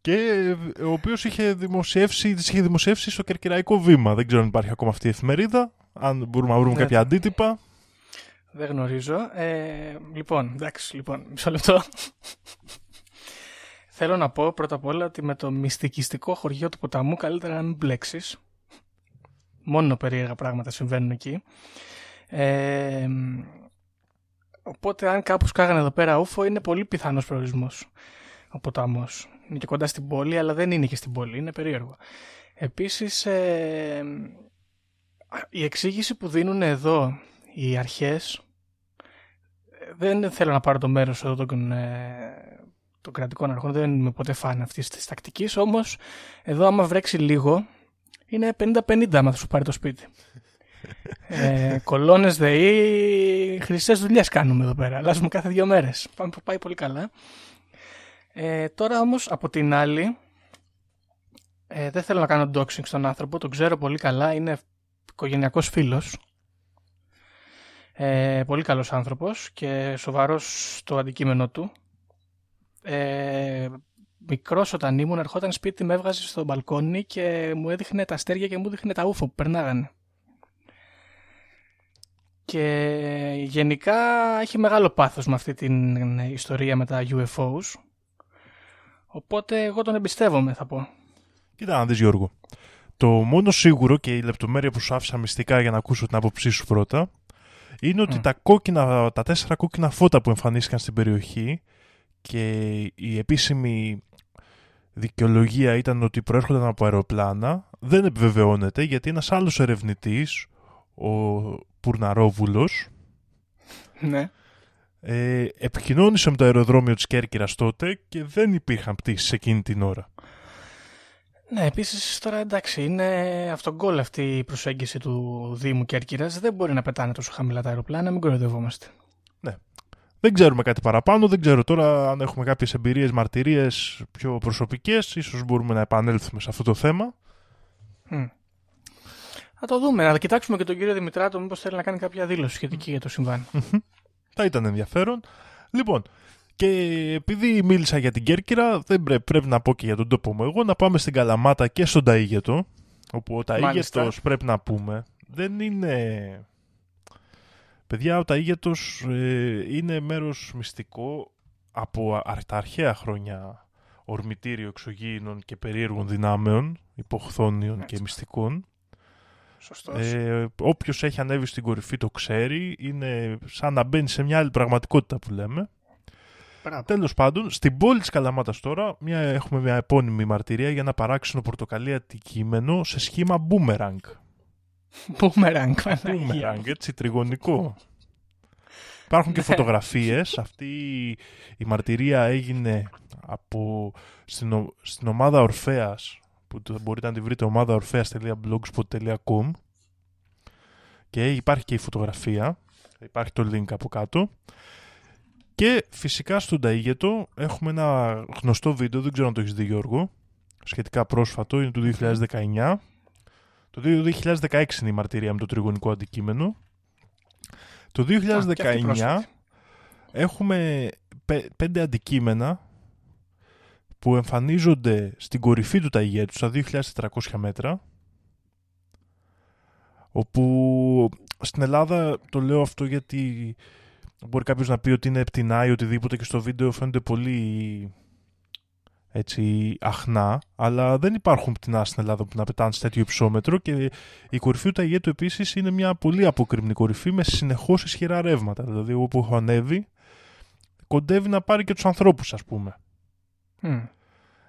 και ο οποίος είχε δημοσιεύσει, είχε δημοσιεύσει στο Κερκυραϊκό Βήμα. Δεν ξέρω αν υπάρχει ακόμα αυτή η εφημερίδα. Αν μπορούμε να βρούμε ναι. κάποια αντίτυπα. Δεν γνωρίζω. Ε, λοιπόν, εντάξει, λοιπόν, μισό λεπτό. Θέλω να πω πρώτα απ' όλα ότι με το μυστικιστικό χωριό του ποταμού καλύτερα να μην μπλέξεις. Μόνο περίεργα πράγματα συμβαίνουν εκεί. Ε, οπότε αν κάπου σκάγανε εδώ πέρα ούφο είναι πολύ πιθανός προορισμός. ο ποταμός. Είναι και κοντά στην πόλη, αλλά δεν είναι και στην πόλη. Είναι περίεργο. Επίσης, ε, η εξήγηση που δίνουν εδώ οι αρχές δεν θέλω να πάρω το μέρος εδώ των, ε, των κρατικών αρχών, δεν είμαι ποτέ φαν αυτής της τακτικής, όμως εδώ άμα βρέξει λίγο είναι 50-50 άμα θα σου πάρει το σπίτι. ε, κολόνες ΔΕΗ, χρυσές δουλειές κάνουμε εδώ πέρα, αλλάζουμε κάθε δύο μέρες, πάμε, πάει πολύ καλά. Ε, τώρα όμως από την άλλη, ε, δεν θέλω να κάνω doxing στον άνθρωπο, τον ξέρω πολύ καλά, είναι οικογενειακός φίλος, ε, πολύ καλός άνθρωπος και σοβαρός στο αντικείμενο του. Ε, μικρός όταν ήμουν, ερχόταν σπίτι, με έβγαζε στο μπαλκόνι και μου έδειχνε τα αστέρια και μου έδειχνε τα ούφο που περνάγανε. Και γενικά έχει μεγάλο πάθος με αυτή την ιστορία με τα UFOs. Οπότε εγώ τον εμπιστεύομαι θα πω. Κοίτα να δεις Γιώργο. Το μόνο σίγουρο και η λεπτομέρεια που σου άφησα μυστικά για να ακούσω την άποψή σου πρώτα είναι ότι τα, κόκκινα, τα τέσσερα κόκκινα φώτα που εμφανίστηκαν στην περιοχή και η επίσημη δικαιολογία ήταν ότι προέρχονταν από αεροπλάνα δεν επιβεβαιώνεται γιατί ένας άλλος ερευνητής, ο Πουρναρόβουλος, ναι. Ε, επικοινώνησε με το αεροδρόμιο της Κέρκυρας τότε και δεν υπήρχαν πτήσεις εκείνη την ώρα. Ναι, επίσης τώρα εντάξει, είναι αυτογκόλ αυτή η προσέγγιση του Δήμου Κέρκυρας. Δεν μπορεί να πετάνε τόσο χαμηλά τα αεροπλάνα, μην κοροϊδευόμαστε. Ναι. Δεν ξέρουμε κάτι παραπάνω, δεν ξέρω τώρα αν έχουμε κάποιες εμπειρίες, μαρτυρίες πιο προσωπικές. σω μπορούμε να επανέλθουμε σε αυτό το θέμα. Mm. Θα το δούμε. Να κοιτάξουμε και τον κύριο Δημητράτο, μήπως θέλει να κάνει κάποια δήλωση σχετική για το συμβάν. Θα ήταν ενδιαφέρον. Λοιπόν, και επειδή μίλησα για την Κέρκυρα, δεν πρέπει, πρέπει να πω και για τον τόπο μου εγώ, να πάμε στην Καλαμάτα και στον Ταΐγετο, όπου ο Ταΐγετος πρέπει να πούμε, δεν είναι... Παιδιά, ο Ταΐγετος ε, είναι μέρος μυστικό από τα αρχαία χρόνια ορμητήριο εξωγήινων και περίεργων δυνάμεων, υποχθόνιων και μυστικών. Σωστός. Ε, όποιος έχει ανέβει στην κορυφή το ξέρει, είναι σαν να μπαίνει σε μια άλλη πραγματικότητα που λέμε. Τέλος πάντων, στην πόλη της Καλαμάτας τώρα μια, έχουμε μια επώνυμη μαρτυρία για ένα παράξενο πορτοκαλί αντικείμενο σε σχήμα boomerang. Boomerang, boomerang, έτσι, τριγωνικό. Υπάρχουν και ναι. φωτογραφίες. Αυτή η μαρτυρία έγινε από, στην, στην ομάδα Ορφέας που μπορείτε να τη βρείτε ομάδαορφέας.blogspot.com και υπάρχει και η φωτογραφία. Υπάρχει το link από κάτω. Και φυσικά στον Ταΐγετο έχουμε ένα γνωστό βίντεο, δεν ξέρω αν το έχεις δει Γιώργο, σχετικά πρόσφατο, είναι του 2019. Το 2016 είναι η μαρτυρία με το τριγωνικό αντικείμενο. Το 2019 έχουμε πέντε αντικείμενα που εμφανίζονται στην κορυφή του Ταΐγετου, στα 2.400 μέτρα, όπου στην Ελλάδα το λέω αυτό γιατί Μπορεί κάποιος να πει ότι είναι πτηνά ή οτιδήποτε και στο βίντεο φαίνονται πολύ έτσι αχνά, αλλά δεν υπάρχουν πτηνά στην Ελλάδα που να πετάνε σε τέτοιο υψόμετρο και η κορυφή του Αγέτου επίσης είναι μια πολύ αποκριμνή κορυφή με συνεχώς ισχυρά ρεύματα. Δηλαδή, όπου έχω ανέβει, κοντεύει να πάρει και τους ανθρώπους, ας πούμε.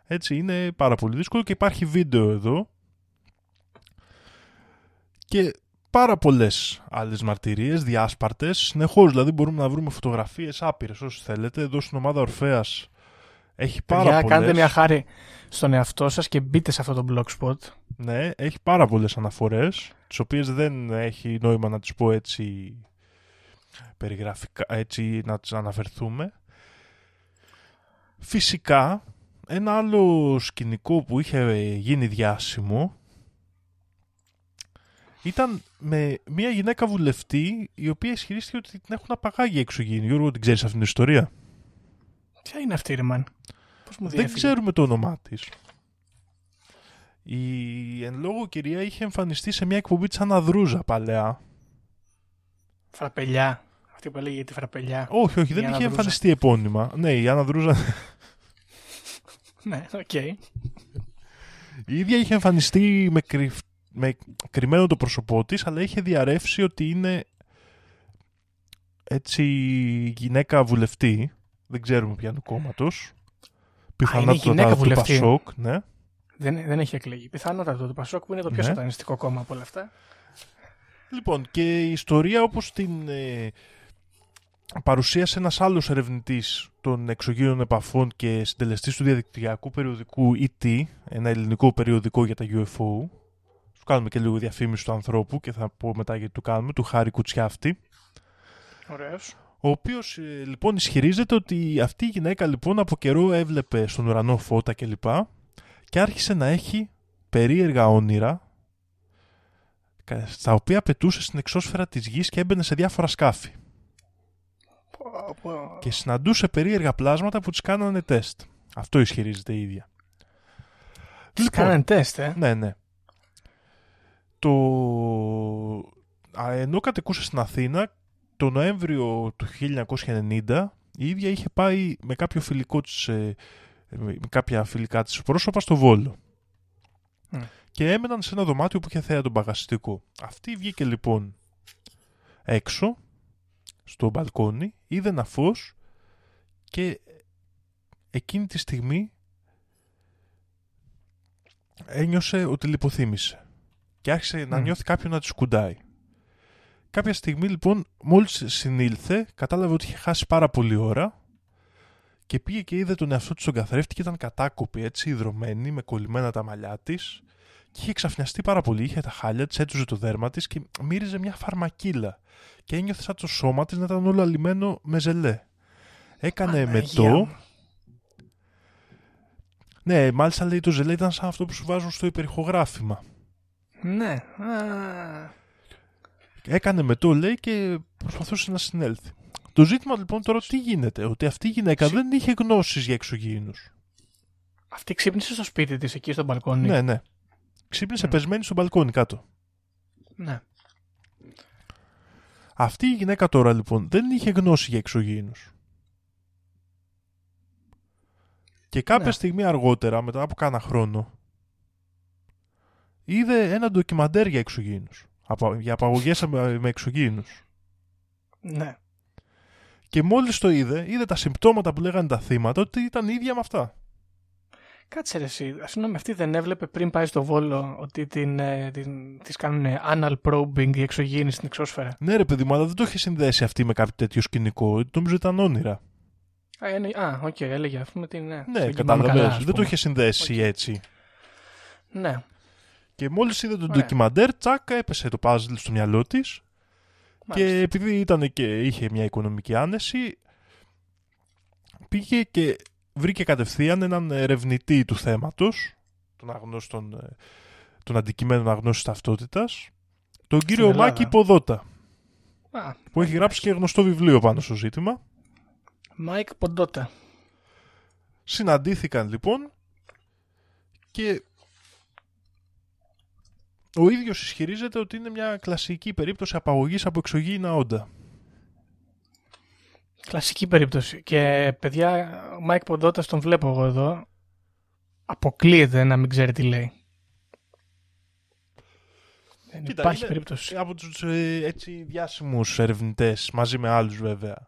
Έτσι είναι πάρα πολύ δύσκολο και υπάρχει βίντεο εδώ. Και πάρα πολλές άλλες μαρτυρίες, διάσπαρτες. Συνεχώς δηλαδή μπορούμε να βρούμε φωτογραφίες άπειρες όσοι θέλετε. Εδώ στην ομάδα Ορφαία έχει πάρα πολλές. Κάντε μια χάρη στον εαυτό σας και μπείτε σε αυτό το blogspot. Ναι, έχει πάρα πολλές αναφορές, τις οποίες δεν έχει νόημα να τις πω έτσι περιγραφικά, έτσι να τις αναφερθούμε. Φυσικά, ένα άλλο σκηνικό που είχε γίνει διάσημο ήταν με μια γυναίκα βουλευτή η οποία ισχυρίστηκε ότι την έχουν απαγάγει εξωγήινη. Γιώργο, την ξέρεις αυτήν την ιστορία; Ποια είναι αυτή, ρε man. Πώς μου Δεν ξέρουμε το όνομά της. Η εν λόγω κυρία είχε εμφανιστεί σε μια εκπομπή της Άννα Δρούζα παλαιά. Φραπελιά. Αυτή που έλεγε τη φραπελιά. Όχι, όχι, δεν είχε εμφανιστεί επώνυμα. Ναι, η Άννα Δρούζα. ναι, OK. Okay. Η ίδια είχε εμφανιστεί με κρυφτή με κρυμμένο το πρόσωπό της, αλλά είχε διαρρεύσει ότι είναι έτσι γυναίκα βουλευτή, δεν ξέρουμε ποια του κόμματος. πιθανότατα του Πασόκ. Ναι. Δεν, δεν έχει εκλεγεί. Πιθανότατα του Πασόκ που είναι το πιο ναι. σατανιστικό κόμμα από όλα αυτά. Λοιπόν, και η ιστορία όπως την ε, παρουσίασε ένας άλλος ερευνητής των εξωγείων επαφών και συντελεστής του διαδικτυακού περιοδικού ET, ένα ελληνικό περιοδικό για τα UFO. Σου κάνουμε και λίγο διαφήμιση του ανθρώπου και θα πω μετά γιατί του κάνουμε, του Χάρη Κουτσιάφτη. Ωραίος. Ο οποίος ε, λοιπόν ισχυρίζεται ότι αυτή η γυναίκα λοιπόν από καιρό έβλεπε στον ουρανό φώτα κλπ. Και, και άρχισε να έχει περίεργα όνειρα στα οποία πετούσε στην εξώσφαιρα της γης και έμπαινε σε διάφορα σκάφη. Και συναντούσε περίεργα πλάσματα που τις κάνανε τεστ. Αυτό ισχυρίζεται η ίδια. Τις λοιπόν, κάνανε τεστ, ε. Ναι, ναι. Το... ενώ κατοικούσε στην Αθήνα, το Νοέμβριο του 1990 η ίδια είχε πάει με κάποιο φιλικό της, ε, με κάποια φιλικά της πρόσωπα στο Βόλο και έμεναν σε ένα δωμάτιο που είχε θέα τον παγαστικό. Αυτή βγήκε λοιπόν έξω στο μπαλκόνι, είδε ένα φως και εκείνη τη στιγμή ένιωσε ότι λιποθύμησε και άρχισε να νιώθει κάποιον να τη σκουντάει. Κάποια στιγμή λοιπόν μόλις συνήλθε κατάλαβε ότι είχε χάσει πάρα πολύ ώρα και πήγε και είδε τον εαυτό του στον καθρέφτη και ήταν κατάκοπη έτσι ιδρωμένη με κολλημένα τα μαλλιά της και είχε ξαφνιαστεί πάρα πολύ. Είχε τα χάλια της, έτουζε το δέρμα της και μύριζε μια φαρμακίλα. Και ένιωθε σαν το σώμα της να ήταν όλο αλλημένο με ζελέ. Έκανε μετό. Ναι, μάλιστα λέει το ζελέ ήταν σαν αυτό που σου βάζουν στο υπερηχογράφημα. Ναι. Έκανε μετό λέει και προσπαθούσε να συνέλθει. Το ζήτημα λοιπόν τώρα τι γίνεται, ότι αυτή η γυναίκα δεν είχε γνώσεις για εξωγήινους. Αυτή ξύπνησε στο σπίτι της εκεί στο μπαλκόνι. Ναι, ναι. Ξύπνησε mm. πεσμένη στο μπαλκόνι κάτω. Ναι. Αυτή η γυναίκα τώρα λοιπόν δεν είχε γνώση για εξωγήινους. Και κάποια ναι. στιγμή αργότερα, μετά από κάνα χρόνο, είδε ένα ντοκιμαντέρ για εξωγήινους. Για απαγωγές με εξωγήινους. Ναι. Και μόλις το είδε, είδε τα συμπτώματα που λέγανε τα θύματα ότι ήταν ίδια με αυτά. Κάτσε ρε εσύ, συγγνώμη, αυτή δεν έβλεπε πριν πάει στο Βόλο ότι την, ε, την, τις κάνουν anal probing η εξωγήινη στην εξώσφαιρα. Ναι ρε παιδί μου, αλλά δεν το είχε συνδέσει αυτή με κάποιο τέτοιο σκηνικό, νομίζω ήταν όνειρα. Α, OK, okay, έλεγε αυτό με την... Ναι, ναι κατάλαβες, δεν το είχε συνδέσει okay. έτσι. Ναι. Και μόλις είδε το ντοκιμαντέρ, τσακ, έπεσε το puzzle στο μυαλό της. Και επειδή ήταν και είχε μια οικονομική άνεση, πήγε και βρήκε κατευθείαν έναν ερευνητή του θέματος, των, αγνώστων, ε, των αντικειμένων αγνώστου ταυτότητας, τον κύριο Μάκη Ποδότα, που έχει γράψει και γνωστό βιβλίο πάνω στο ζήτημα. Μάικ Ποδότα. Συναντήθηκαν λοιπόν και ο ίδιος ισχυρίζεται ότι είναι μια κλασική περίπτωση απαγωγής από εξωγήινα όντα. Κλασική περίπτωση. Και παιδιά, ο Μάικ Ποντότας τον βλέπω εγώ εδώ. Αποκλείεται να μην ξέρει τι λέει. Δεν Κοίτα, υπάρχει περίπτωση. Από τους ε, έτσι διάσημους ερευνητές, μαζί με άλλους βέβαια,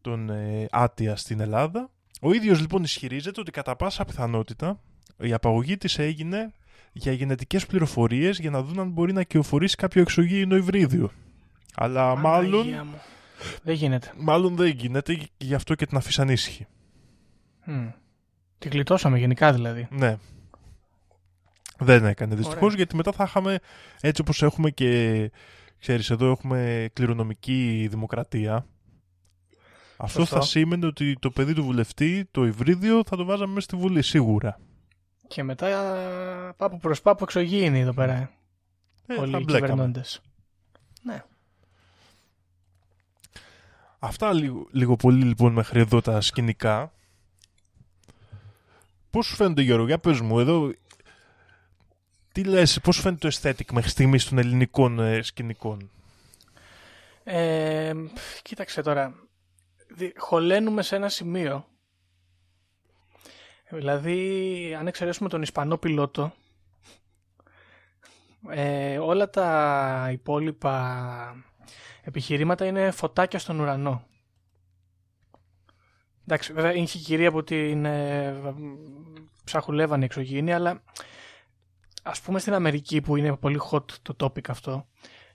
τον ε, Άτια στην Ελλάδα. Ο ίδιος λοιπόν ισχυρίζεται ότι κατά πάσα πιθανότητα η απαγωγή της έγινε για γενετικές πληροφορίες για να δουν αν μπορεί να κυοφορήσει κάποιο εξωγήινο υβρίδιο. Αλλά μάλλον δεν γίνεται. Μάλλον δεν γίνεται και γι' αυτό και την αφήσαν ήσυχη. Mm. Τη γλιτώσαμε γενικά δηλαδή. Ναι. Δεν έκανε δυστυχώς γιατί μετά θα είχαμε έτσι όπως έχουμε και ξέρεις εδώ έχουμε κληρονομική δημοκρατία. Αυτό θα σήμαινε ότι το παιδί του βουλευτή, το υβρίδιο, θα το βάζαμε μέσα στη Βουλή σίγουρα. Και μετά πάπου προς πάπου εξωγήινοι εδώ πέρα. Ε, Όλοι οι κυβερνώντες. Ναι. Αυτά λίγο, λίγο πολύ λοιπόν μέχρι εδώ τα σκηνικά. Πώς σου φαίνεται Γιώργο, για πες μου εδώ τι λες, πώς σου φαίνεται το aesthetic μέχρι στιγμής των ελληνικών ε, σκηνικών; Ε, κοίταξε τώρα, χωλένουμε σε ένα σημείο. Δηλαδή, αν εξαιρέσουμε τον Ισπανό πιλότο, ε, όλα τα υπόλοιπα επιχειρήματα είναι φωτάκια στον ουρανό. Εντάξει, βέβαια είναι και η κυρία που την ε, ψαχουλεύανε εξωγήινη, αλλά ας πούμε στην Αμερική που είναι πολύ hot το topic αυτό,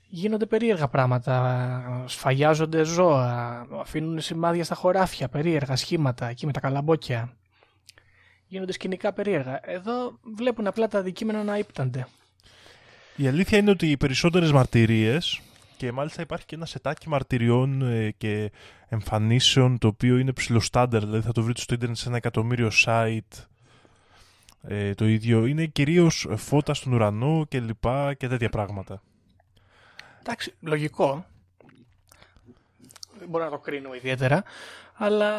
γίνονται περίεργα πράγματα. Σφαγιάζονται ζώα, αφήνουν σημάδια στα χωράφια, περίεργα σχήματα εκεί με τα καλαμπόκια. Γίνονται σκηνικά περίεργα. Εδώ βλέπουν απλά τα αντικείμενα να ύπτανται. Η αλήθεια είναι ότι οι περισσότερες μαρτυρίες και μάλιστα υπάρχει και ένα σετάκι μαρτυριών ε, και εμφανίσεων το οποίο είναι ψηλοστάντερ, δηλαδή θα το βρείτε στο ίντερνετ σε ένα εκατομμύριο site ε, το ίδιο. Είναι κυρίως φώτα στον ουρανό και λοιπά και τέτοια πράγματα. Εντάξει, λογικό. Δεν μπορώ να το κρίνω ιδιαίτερα. Αλλά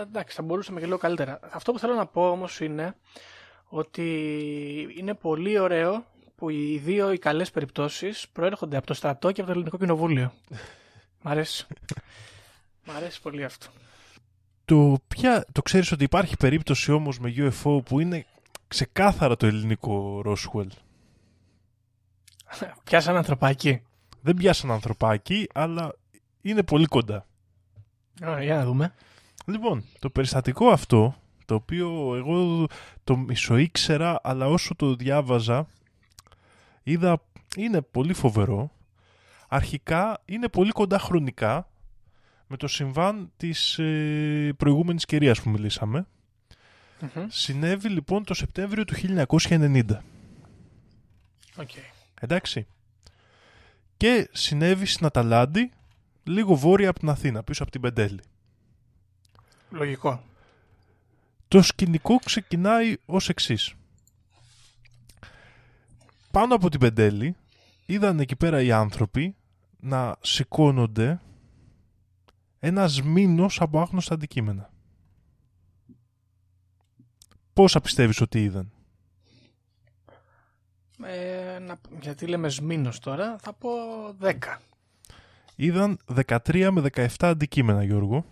εντάξει, θα μπορούσαμε και λίγο καλύτερα. Αυτό που θέλω να πω όμως είναι ότι είναι πολύ ωραίο που οι δύο οι καλές περιπτώσεις προέρχονται από το στρατό και από το Ελληνικό Κοινοβούλιο. Μ' αρέσει. Μ' αρέσει πολύ αυτό. Το, ποια, το ξέρεις ότι υπάρχει περίπτωση όμως με UFO που είναι ξεκάθαρα το ελληνικό Ρόσουελ; Πιάσαν ανθρωπάκι. Δεν πιάσαν ανθρωπάκι, αλλά είναι πολύ κοντά. Ωραία, για να δούμε. Λοιπόν, το περιστατικό αυτό, το οποίο εγώ το μισοήξερα, αλλά όσο το διάβαζα, είδα είναι πολύ φοβερό. Αρχικά είναι πολύ κοντά χρονικά με το συμβάν της ε, προηγούμενης κυρίας που μιλησαμε Συνέβη λοιπόν το Σεπτέμβριο του 1990. Okay. Εντάξει. Και συνέβη στην Αταλάντη, λίγο βόρεια από την Αθήνα, πίσω από την Πεντέλη. Λογικό. Το σκηνικό ξεκινάει ως εξής πάνω από την Πεντέλη είδαν εκεί πέρα οι άνθρωποι να σηκώνονται ένας μήνος από άγνωστα αντικείμενα. Πόσα πιστεύεις ότι είδαν; Ε, να, γιατί λέμε σμήνος τώρα, θα πω 10. Είδαν 13 με 17 αντικείμενα, Γιώργο.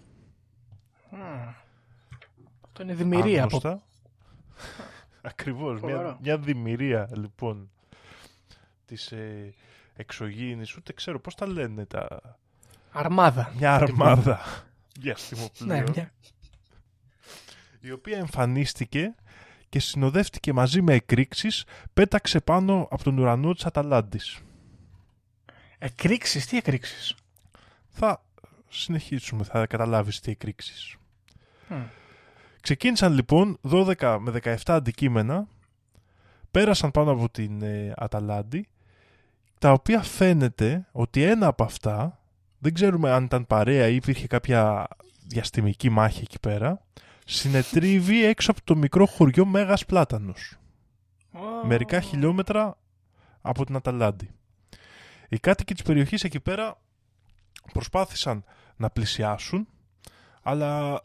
Αυτό είναι δημιουργία. Από... Ακριβώς, μια, μια δημιουργία λοιπόν της ε, εξωγήινης, ούτε ξέρω πώς τα λένε τα... Αρμάδα. Μια αρμάδα διαστημοπλοίο. Ναι, μια... Η οποία εμφανίστηκε και συνοδεύτηκε μαζί με εκρήξεις, πέταξε πάνω από τον ουρανό της Αταλάντης. Εκρήξεις, τι εκρήξεις; Θα συνεχίσουμε, θα καταλάβεις τι εκρήξεις. Ξεκίνησαν λοιπόν 12 με 17 αντικείμενα, πέρασαν πάνω από την ε, Αταλάντη τα οποία φαίνεται ότι ένα από αυτά, δεν ξέρουμε αν ήταν παρέα ή υπήρχε κάποια διαστημική μάχη εκεί πέρα, συνετρίβει έξω από το μικρό χωριό Μέγας Πλάτανος. Μερικά χιλιόμετρα από την Αταλάντη. Οι κάτοικοι της περιοχής εκεί πέρα προσπάθησαν να πλησιάσουν, αλλά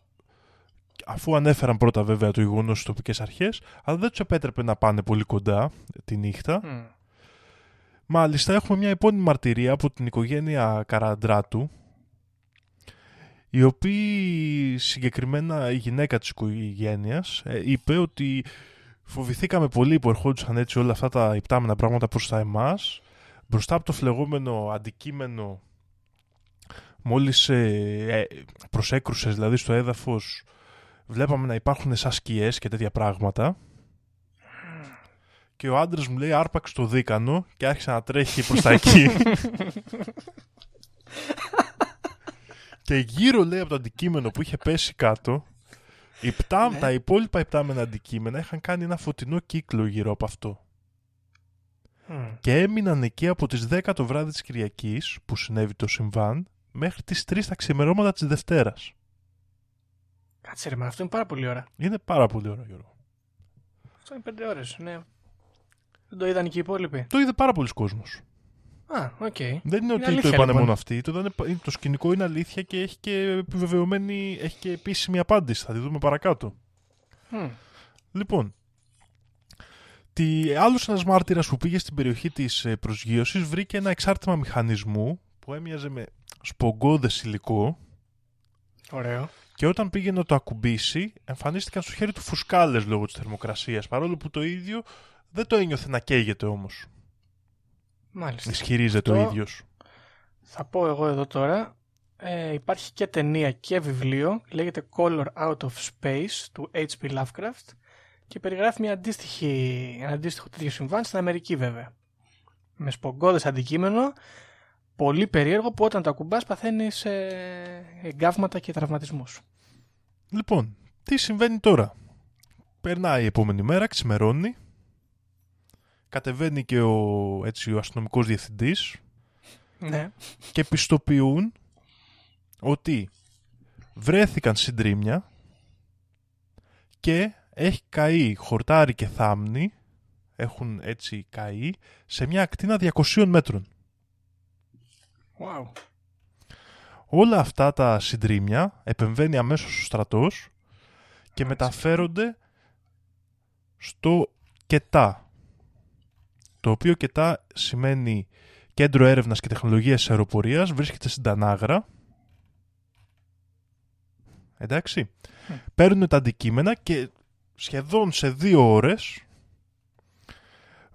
αφού ανέφεραν πρώτα βέβαια το γεγονός στις τοπικές αρχές, αλλά δεν τους επέτρεπε να πάνε πολύ κοντά τη νύχτα. Μάλιστα έχουμε μια επώνυμη μαρτυρία από την οικογένεια Καραντράτου η οποία συγκεκριμένα η γυναίκα της οικογένειας ε, είπε ότι φοβηθήκαμε πολύ που ερχόντουσαν έτσι όλα αυτά τα υπτάμενα πράγματα προς τα εμάς μπροστά από το φλεγόμενο αντικείμενο μόλις ε, ε προσέκρουσες δηλαδή στο έδαφος βλέπαμε να υπάρχουν σαν σκιές και τέτοια πράγματα και ο άντρας μου λέει άρπαξε το δίκανο και άρχισε να τρέχει προς τα εκεί. και γύρω λέει από το αντικείμενο που είχε πέσει κάτω, οι πτά, ναι. τα υπόλοιπα υπτάμενα αντικείμενα είχαν κάνει ένα φωτεινό κύκλο γύρω από αυτό. Και έμειναν εκεί από τις 10 το βράδυ της Κυριακής που συνέβη το συμβάν μέχρι τις 3 τα ξημερώματα της Δευτέρας. Κάτσε ρε, μα αυτό είναι πάρα πολύ ώρα. Είναι πάρα πολύ ώρα, Γιώργο. Αυτό είναι 5 ώρες, ναι. Δεν το είδαν και οι υπόλοιποι. Το είδε πάρα πολλοί κόσμος. Α, OK. Okay. Δεν είναι, ότι το είπανε λοιπόν. μόνο αυτοί. Το, το σκηνικό είναι αλήθεια και έχει και επιβεβαιωμένη, έχει και επίσημη απάντηση. Θα τη δούμε παρακάτω. Mm. Λοιπόν, τι, άλλος ένας μάρτυρας που πήγε στην περιοχή της ε, προσγείωσης βρήκε ένα εξάρτημα μηχανισμού που έμοιαζε με σπογκώδες υλικό. Ωραίο. Και όταν πήγε να το ακουμπήσει, εμφανίστηκαν στο χέρι του φουσκάλες λόγω της θερμοκρασίας, παρόλο που το ίδιο δεν το ένιωθε να καίγεται όμως. Μάλιστα. Ισχυρίζεται ο ίδιος. Θα πω εγώ εδώ τώρα Ε, υπάρχει και ταινία και βιβλίο, λέγεται Color Out of Space του H.P. Lovecraft και περιγράφει μια αντίστοιχη, ένα αντίστοιχο τέτοιο συμβάν στην Αμερική βέβαια. Με σπογκώδες αντικείμενο, πολύ περίεργο που όταν το ακουμπάς παθαίνεις ε, εγκάβματα και τραυματισμούς. Λοιπόν, τι συμβαίνει τώρα; Περνάει η επόμενη μέρα, ξημερώνει, κατεβαίνει και ο, έτσι, ο αστυνομικός διευθυντής ναι. και πιστοποιούν ότι βρέθηκαν συντρίμια και έχει καεί χορτάρι και θάμνη έχουν έτσι καεί σε μια ακτίνα 200 μέτρων. Wow. Όλα αυτά τα συντρίμια επεμβαίνει αμέσως ο στρατός και μεταφέρονται στο ΚΕΤΑ. Το οποίο ΚΕΤΑ σημαίνει Κέντρο Έρευνας και Τεχνολογίας Αεροπορίας, βρίσκεται στην Τανάγρα. Εντάξει. Mm. Παίρνουν τα αντικείμενα και σχεδόν σε δύο ώρες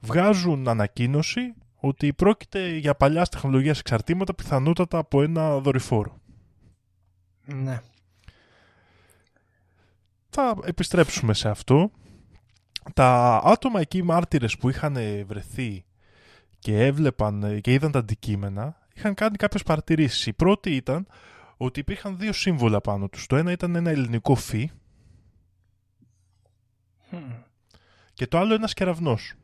βγάζουν ανακοίνωση ότι πρόκειται για παλιά τεχνολογία εξαρτήματα πιθανότατα από ένα δορυφόρο. Ναι. Θα επιστρέψουμε σε αυτό. Τα άτομα εκεί μάρτυρες που είχαν βρεθεί και έβλεπαν και είδαν τα αντικείμενα είχαν κάνει κάποιες παρατηρήσεις. Η πρώτη ήταν ότι υπήρχαν δύο σύμβολα πάνω τους. Το ένα ήταν ένα ελληνικό φύ και το άλλο ένας κεραυνός.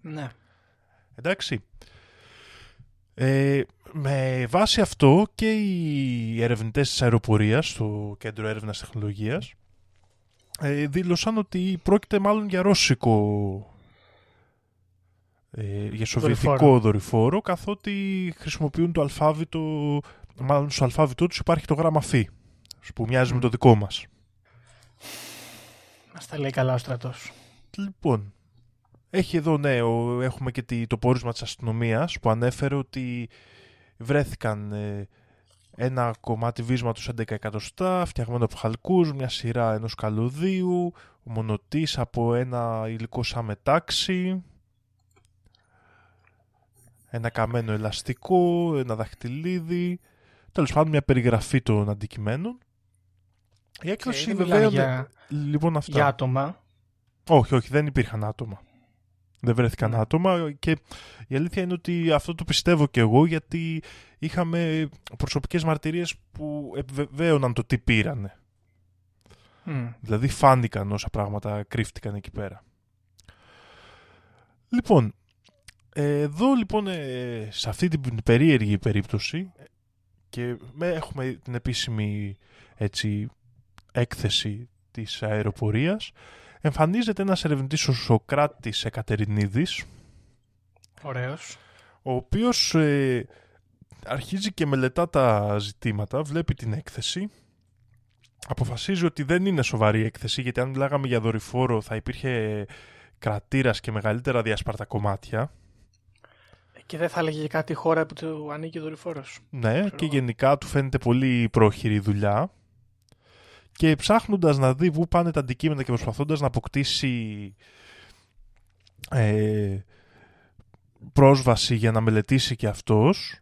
Ναι. Εντάξει. Ε, με βάση αυτό και οι ερευνητές της αεροπορίας στο Κέντρο Έρευνας Τεχνολογίας ε, δήλωσαν ότι πρόκειται μάλλον για ρώσικο ε, για σοβιετικό δορυφόρο. καθότι χρησιμοποιούν το αλφάβητο μάλλον στο αλφάβητό τους υπάρχει το γράμμα φ που μοιάζει με το δικό μας. Μας τα λέει καλά ο στρατός. Λοιπόν, έχει εδώ, ναι, έχουμε και το πόρισμα της αστυνομίας που ανέφερε ότι βρέθηκαν ε, ένα κομμάτι βίσματος 11 εκατοστά, φτιαγμένο από χαλκούς, μια σειρά ενός καλωδίου, μονοτής από ένα υλικό σαν μετάξι, ένα καμένο ελαστικό, ένα δαχτυλίδι, τέλος πάντων μια περιγραφή των αντικειμένων. Η έκδοση okay, Για... Λοιπόν αυτά. Για άτομα. Όχι, όχι, δεν υπήρχαν άτομα. Δεν βρέθηκαν ναι. άτομα και η αλήθεια είναι ότι αυτό το πιστεύω και εγώ γιατί είχαμε προσωπικές μαρτυρίες που επιβεβαίωναν το τι πήρανε. Δηλαδή φάνηκαν όσα πράγματα κρύφτηκαν εκεί πέρα. Λοιπόν, εδώ λοιπόν ε, σε αυτή την περίεργη περίπτωση και έχουμε την επίσημη έτσι, έκθεση της αεροπορίας εμφανίζεται ένας ερευνητής ο Σοκράτης Εκατερινίδης Ωραίος. ο οποίος ε, αρχίζει και μελετά τα ζητήματα, βλέπει την έκθεση αποφασίζει ότι δεν είναι σοβαρή έκθεση γιατί αν μιλάγαμε για δορυφόρο θα υπήρχε κρατήρας και μεγαλύτερα διασπαρτά κομμάτια. Και δεν θα έλεγε κάτι χώρα που του ανήκει ο δορυφόρος. Ναι, και γενικά του φαίνεται πολύ πρόχειρη δουλειά και ψάχνοντας να δει πού πάνε τα αντικείμενα και προσπαθώντας να αποκτήσει ε, πρόσβαση για να μελετήσει και αυτός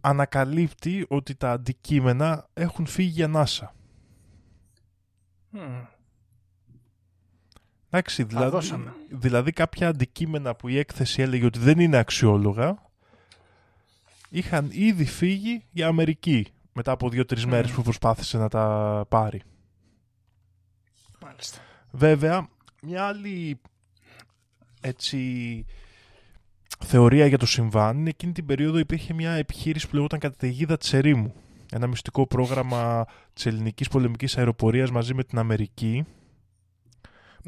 ανακαλύπτει ότι τα αντικείμενα έχουν φύγει για NASA. Mm. Εντάξει, δηλαδή, δηλαδή κάποια αντικείμενα που η έκθεση έλεγε ότι δεν είναι αξιόλογα είχαν ήδη φύγει για Αμερική μετά από δύο-τρεις mm. μέρες που προσπάθησε να τα πάρει. Μάλιστα. Βέβαια, μια άλλη έτσι θεωρία για το συμβάν είναι εκείνη την περίοδο υπήρχε μια επιχείρηση που λεγόταν καταιγίδα της ερήμου. Ένα μυστικό πρόγραμμα της ελληνικής πολεμικής αεροπορίας μαζί με την Αμερική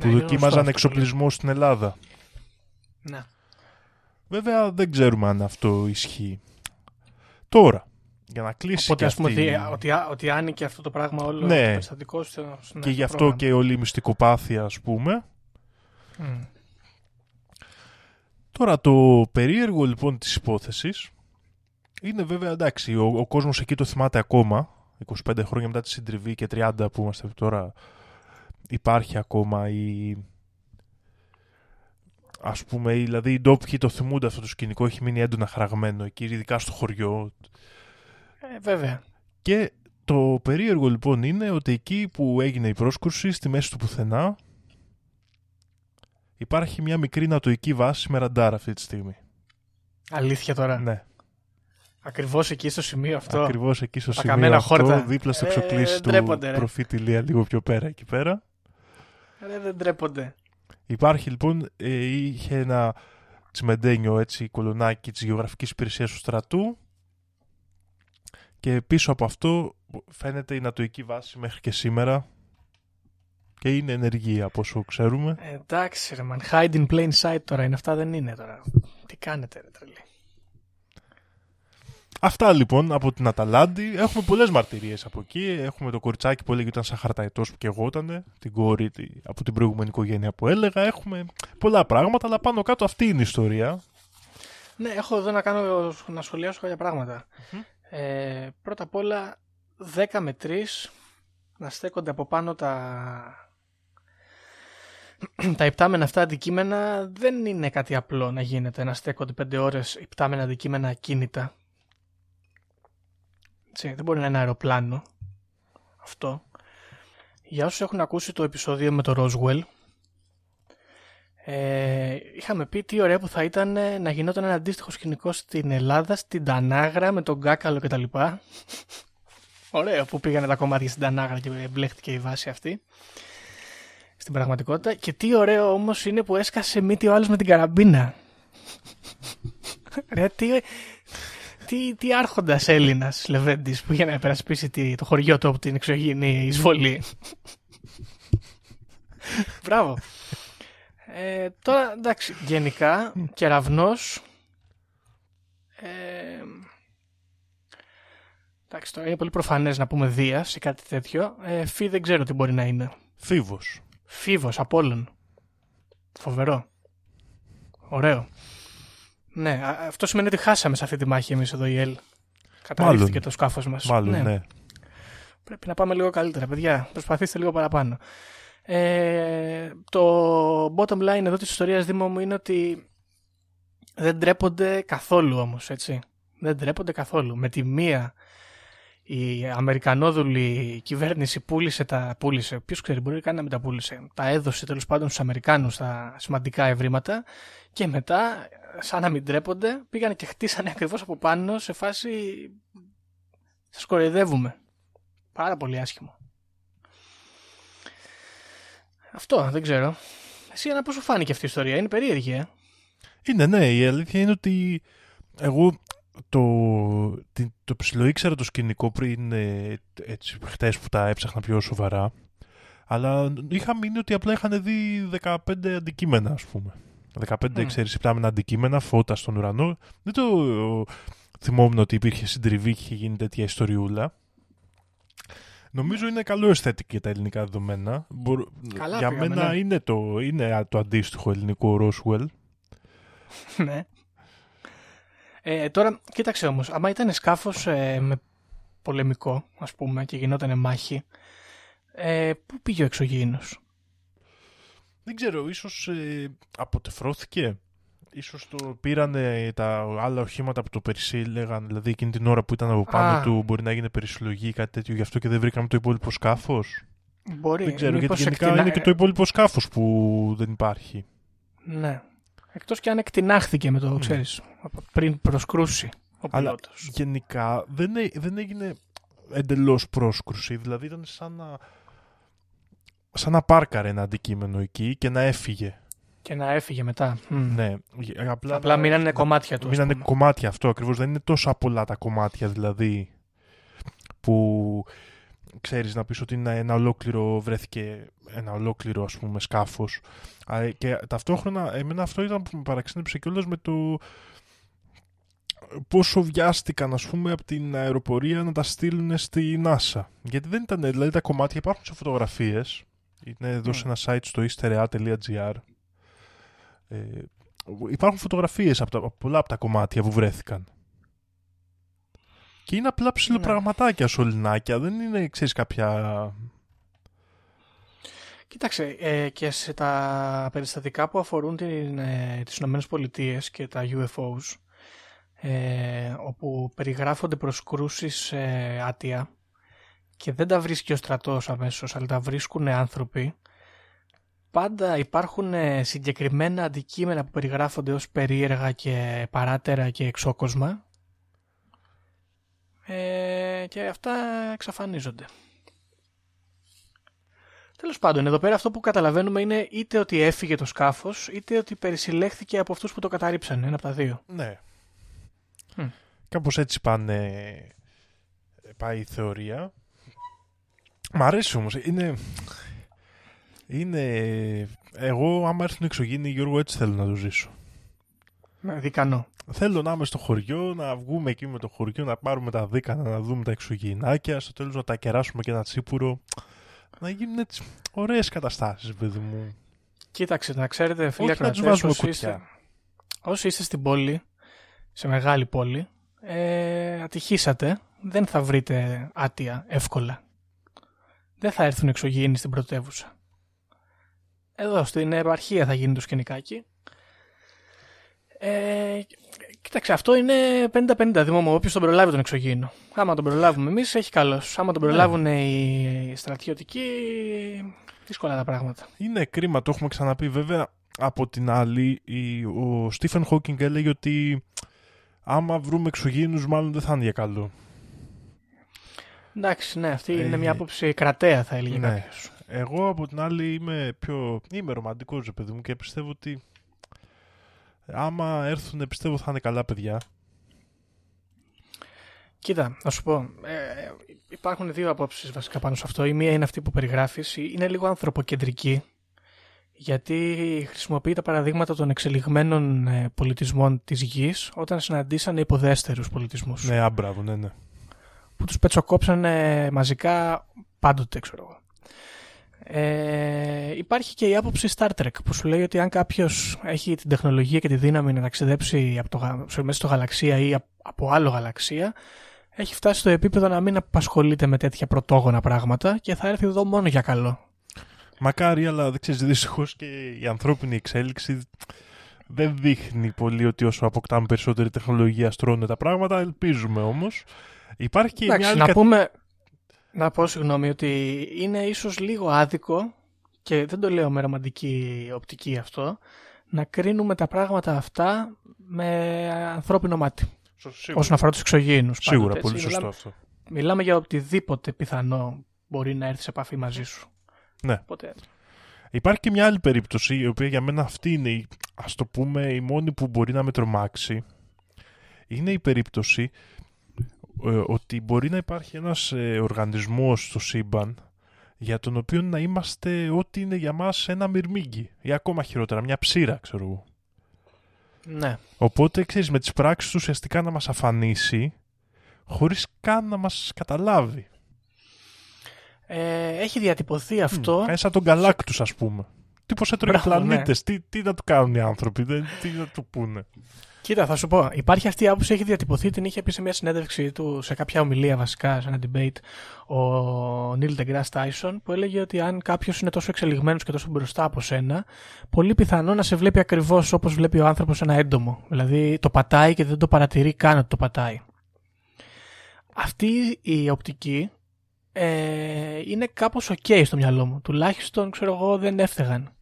που ναι, δοκίμαζαν εξοπλισμό στην Ελλάδα. Ναι. Βέβαια δεν ξέρουμε αν αυτό ισχύει. Τώρα, για να κλείσει Οπότε, και πούμε ότι, ότι, ότι άνοιγε αυτό το πράγμα όλο ναι. το περιστατικό στο, Και γι' αυτό και όλη η μυστικοπάθεια ας πούμε. Τώρα το περίεργο λοιπόν της υπόθεσης είναι βέβαια εντάξει ο, ο κόσμος εκεί το θυμάται ακόμα 25 χρόνια μετά τη συντριβή και 30 που είμαστε τώρα υπάρχει ακόμα η ας πούμε, δηλαδή οι ντόπιοι το θυμούνται αυτό το σκηνικό, έχει μείνει έντονα χαραγμένο εκεί, ειδικά στο χωριό. Ε, βέβαια. Και το περίεργο λοιπόν είναι ότι εκεί που έγινε η πρόσκουρση, στη μέση του πουθενά, υπάρχει μια μικρή νατοική βάση με ραντάρ αυτή τη στιγμή. Αλήθεια τώρα; Ναι. Ακριβώς εκεί στο σημείο αυτό; Ακριβώς εκεί στο σημείο αυτό, χόρτα. δίπλα στο εξοκλήσι ε, του προφήτη Λία, λίγο πιο πέρα εκεί πέρα. Ρε, δεν τρέπονται. Υπάρχει λοιπόν, ε, είχε ένα τσιμεντένιο έτσι κολονάκι της γεωγραφικής υπηρεσίας του στρατού και πίσω από αυτό φαίνεται η νατοική βάση μέχρι και σήμερα και είναι ενεργή από όσο ξέρουμε. Ε, εντάξει ρε man, hide in plain sight τώρα είναι αυτά δεν είναι τώρα. Τι κάνετε ρε τρελή. Αυτά λοιπόν από την Αταλάντη. Έχουμε πολλές μαρτυρίες από εκεί. Έχουμε το κοριτσάκι που έλεγε ότι ήταν σαν χαρταϊτό που και εγώ ήταν. Την κόρη από την προηγούμενη οικογένεια που έλεγα. Έχουμε πολλά πράγματα, αλλά πάνω κάτω αυτή είναι η ιστορία. Ναι, έχω εδώ να, κάνω, να σχολιάσω κάποια Ε, πρώτα απ' όλα 10 με 3 να στέκονται από πάνω τα τα υπτάμενα αυτά αντικείμενα δεν είναι κάτι απλό να γίνεται να στέκονται 5 ώρες υπτάμενα αντικείμενα ακίνητα έτσι, δεν μπορεί να είναι αεροπλάνο αυτό. Για όσους έχουν ακούσει το επεισόδιο με το Roswell, ε, είχαμε πει τι ωραία που θα ήταν να γινόταν ένα αντίστοιχο σκηνικό στην Ελλάδα, στην Τανάγρα με τον Γκάκαλο κτλ. Ωραίο που πήγανε τα κομμάτια στην Τανάγρα και μπλέχτηκε η βάση αυτή. Στην πραγματικότητα. Και τι ωραίο όμως είναι που έσκασε μύτη ο άλλος με την καραμπίνα. Ρε, τι, τι, τι άρχοντας Έλληνας Λεβέντης που για να υπερασπίσει το χωριό του από την εξωγήινη εισβολή. Μπράβο. Ε, τώρα εντάξει, γενικά κεραυνός. Ε, εντάξει, τώρα είναι πολύ προφανές να πούμε Δία ή κάτι τέτοιο. Ε, φι δεν ξέρω τι μπορεί να είναι. Φίβος. Φίβος, Απόλλων. Φοβερό. Ωραίο. Ναι, αυτό σημαίνει ότι χάσαμε σε αυτή τη μάχη εμείς εδώ η ΕΛ. Καταρρίφθηκε το σκάφος μας. Μάλλον, ναι. ναι. Πρέπει να πάμε λίγο καλύτερα, παιδιά. Προσπαθήστε λίγο παραπάνω. Ε, το bottom line εδώ της ιστορίας Δήμο μου είναι ότι δεν ντρέπονται καθόλου όμως, έτσι. Δεν ντρέπονται καθόλου. Με τη μία η Αμερικανόδουλη κυβέρνηση πούλησε τα. Πούλησε. Ποιος ξέρει, μπορεί καν να μην τα πούλησε. Τα έδωσε τέλος πάντων στους Αμερικάνους τα σημαντικά ευρήματα και μετά σαν να μην τρέπονται, πήγαν και χτίσανε ακριβώς από πάνω σε φάση σας κοροϊδεύουμε. Πάρα πολύ άσχημο. Αυτό, δεν ξέρω. Εσύ ένα πώς σου φάνηκε αυτή η ιστορία, είναι περίεργη, ε; Είναι, ναι, η αλήθεια είναι ότι εγώ το, το ψηλό ήξερα το σκηνικό πριν ε, έτσι, χτες που τα έψαχνα πιο σοβαρά αλλά είχα μείνει ότι απλά είχαν δει 15 αντικείμενα ας πούμε 15 mm. ξέρεις υπτάμενα αντικείμενα, φώτα στον ουρανό. Δεν το θυμόμουν ότι υπήρχε συντριβή και είχε γίνει τέτοια ιστοριούλα. Νομίζω είναι καλό αισθέτικο για τα ελληνικά δεδομένα. Καλά για πήγαμε, μένα ναι. είναι, το, είναι το αντίστοιχο ελληνικό Roswell. ναι. Ε, τώρα, κοίταξε όμως, άμα ήταν σκάφος ε, με πολεμικό, ας πούμε, και γινόταν μάχη, ε, πού πήγε ο εξωγήινος; Δεν ξέρω, ίσως ε, αποτεφρώθηκε. Ίσως το πήρανε τα άλλα οχήματα που το περισύλλεγαν, δηλαδή εκείνη την ώρα που ήταν από πάνω του μπορεί να έγινε περισυλλογή ή κάτι τέτοιο, γι' αυτό και δεν βρήκαμε το υπόλοιπο σκάφος. Μπορεί. Δεν ξέρω, γιατί γενικά είναι και το υπόλοιπο σκάφος που δεν υπάρχει. Ναι. Εκτός και αν εκτινάχθηκε με το, ναι. ξέρεις, πριν προσκρούσει ο Αλλά γενικά δεν, δεν έγινε εντελώς πρόσκρουση, δηλαδή ήταν σαν να σαν να πάρκαρε ένα αντικείμενο εκεί και να έφυγε. Και να έφυγε μετά. Ναι. Απλά, απλά μείνανε κομμάτια του. Μείνανε κομμάτια αυτό ακριβώς. Δεν είναι τόσο πολλά τα κομμάτια δηλαδή που ξέρεις να πεις ότι είναι ένα ολόκληρο βρέθηκε ένα ολόκληρο ας πούμε σκάφος και ταυτόχρονα εμένα αυτό ήταν που με παραξένεψε κιόλας με το πόσο βιάστηκαν ας πούμε από την αεροπορία να τα στείλουν στη NASA γιατί δεν ήταν δηλαδή τα κομμάτια υπάρχουν σε φωτογραφίες είναι εδώ σε ένα site στο easterea.gr. Ε, υπάρχουν φωτογραφίες από, τα, πολλά από τα κομμάτια που βρέθηκαν. Και είναι απλά ψηλοπραγματάκια, ναι. σωληνάκια. Δεν είναι, ξέρεις, κάποια... Κοίταξε, ε, και σε τα περιστατικά που αφορούν την, ε, τις ΗΠΑ και τα UFOs, ε, όπου περιγράφονται προσκρούσεις ε, άτια και δεν τα βρίσκει ο στρατός αμέσως, αλλά τα βρίσκουν άνθρωποι, πάντα υπάρχουν ε, συγκεκριμένα αντικείμενα που περιγράφονται ως περίεργα και παράτερα και εξόκοσμα ε, και αυτά εξαφανίζονται. Τέλος πάντων, εδώ πέρα αυτό που καταλαβαίνουμε είναι είτε ότι έφυγε το σκάφος, είτε ότι περισυλλέχθηκε από αυτούς που το καταρρύψαν, ένα από τα δύο. Ναι. Mm. Κάπως έτσι πάνε, πάει η θεωρία. Μ' αρέσει όμως, είναι... Είναι... Εγώ άμα έρθουν εξωγήινοι Γιώργο έτσι θέλω να το ζήσω. Ναι, δικανό. Θέλω να είμαι στο χωριό, να βγούμε εκεί με το χωριό, να πάρουμε τα δίκανα, να δούμε τα εξωγήινάκια, στο τέλος να τα κεράσουμε και ένα τσίπουρο. Να γίνουν έτσι ωραίες καταστάσεις, παιδί μου. Κοίταξε, να ξέρετε, φίλε Κρατζές, όσοι είστε, όσοι είστε στην πόλη, σε μεγάλη πόλη, ε, ατυχήσατε, δεν θα βρείτε άτια εύκολα. Δεν θα έρθουν εξωγήινοι στην πρωτεύουσα. Εδώ στην επαρχία θα γίνει το σκηνικάκι. Ε, κοίταξε, αυτό είναι 50-50 δημόμο. Όποιος τον προλάβει τον εξωγήινο. Άμα τον προλάβουμε εμείς, έχει καλώς. Άμα τον προλάβουν ναι. οι στρατιωτικοί, δύσκολα τα πράγματα. Είναι κρίμα, το έχουμε ξαναπεί. Βέβαια, από την άλλη, ο Στίφεν Χόκκινγκ έλεγε ότι άμα βρούμε εξωγήινους, μάλλον δεν θα είναι για καλό. Εντάξει, ναι, αυτή είναι μια ε, άποψη κραταιά, θα έλεγε ναι. κάποιος. Εγώ από την άλλη είμαι πιο. είμαι ρομαντικός, παιδί μου, και πιστεύω ότι άμα έρθουν, πιστεύω θα είναι καλά παιδιά. Κοίτα, να σου πω. Ε, υπάρχουν δύο απόψεις βασικά πάνω σε αυτό. Η μία είναι αυτή που περιγράφεις. Είναι λίγο ανθρωποκεντρική. Γιατί χρησιμοποιεί τα παραδείγματα των εξελιγμένων ε, πολιτισμών της γης όταν συναντήσαν υποδέστερους πολιτισμούς. Ναι, άμπραβο, ναι, ναι. Που τους πετσοκόψανε μαζικά πάντοτε, ξέρω εγώ. Ε, υπάρχει και η άποψη Star Trek που σου λέει ότι αν κάποιος έχει την τεχνολογία και τη δύναμη να ταξιδέψει από το, μέσα στο γαλαξία ή από άλλο γαλαξία, έχει φτάσει στο επίπεδο να μην απασχολείται με τέτοια πρωτόγωνα πράγματα και θα έρθει εδώ μόνο για καλό. Μακάρι, αλλά δεν ξέρεις, δυστυχώς και η ανθρώπινη εξέλιξη δεν δείχνει πολύ ότι όσο αποκτάμε περισσότερη τεχνολογία στρώνουν τα πράγματα. Ελπίζουμε όμως. Υπάρχει και μια άλλη. Να πούμε, να πω συγγνώμη ότι είναι ίσως λίγο άδικο και δεν το λέω με ρομαντική οπτική αυτό να κρίνουμε τα πράγματα αυτά με ανθρώπινο μάτι. Σίγουρα. Όσον αφορά τους εξωγήινους. Σίγουρα, πολύ σωστό μιλάμε, αυτό. Μιλάμε για οτιδήποτε πιθανό μπορεί να έρθει σε επαφή μαζί σου. Ναι. Οπότε... Υπάρχει και μια άλλη περίπτωση, η οποία για μένα αυτή είναι, ας το πούμε, η μόνη που μπορεί να με τρομάξει. Είναι η περίπτωση ε, ότι μπορεί να υπάρχει ένας ε, οργανισμός στο σύμπαν για τον οποίο να είμαστε ό,τι είναι για μας ένα μυρμήγκι ή ακόμα χειρότερα, μια ψήρα, ξέρω εγώ. Ναι. Οπότε, ξέρεις, με τις πράξεις του ουσιαστικά να μας αφανίσει χωρίς καν να μας καταλάβει. Ε, έχει διατυπωθεί αυτό. Mm, σαν τον Galactus, ας πούμε. Τι πως έτρωγε πλανήτες, ναι. τι, τι να του κάνουν οι άνθρωποι, τι να του πούνε. Κοίτα, θα σου πω. Υπάρχει αυτή η άποψη, έχει διατυπωθεί, την είχε πει σε μια συνέντευξη του, σε κάποια ομιλία βασικά, σε ένα debate, ο Νίλ Ντεγκρά Τάισον, που έλεγε ότι αν κάποιος είναι τόσο εξελιγμένος και τόσο μπροστά από σένα, πολύ πιθανό να σε βλέπει ακριβώς όπως βλέπει ο άνθρωπος ένα έντομο. Δηλαδή το πατάει και δεν το παρατηρεί καν ότι το πατάει. Αυτή η οπτική ε, είναι κάπως ok στο μυαλό μου. Τουλάχιστον, ξέρω εγώ, δεν έφταιγαν.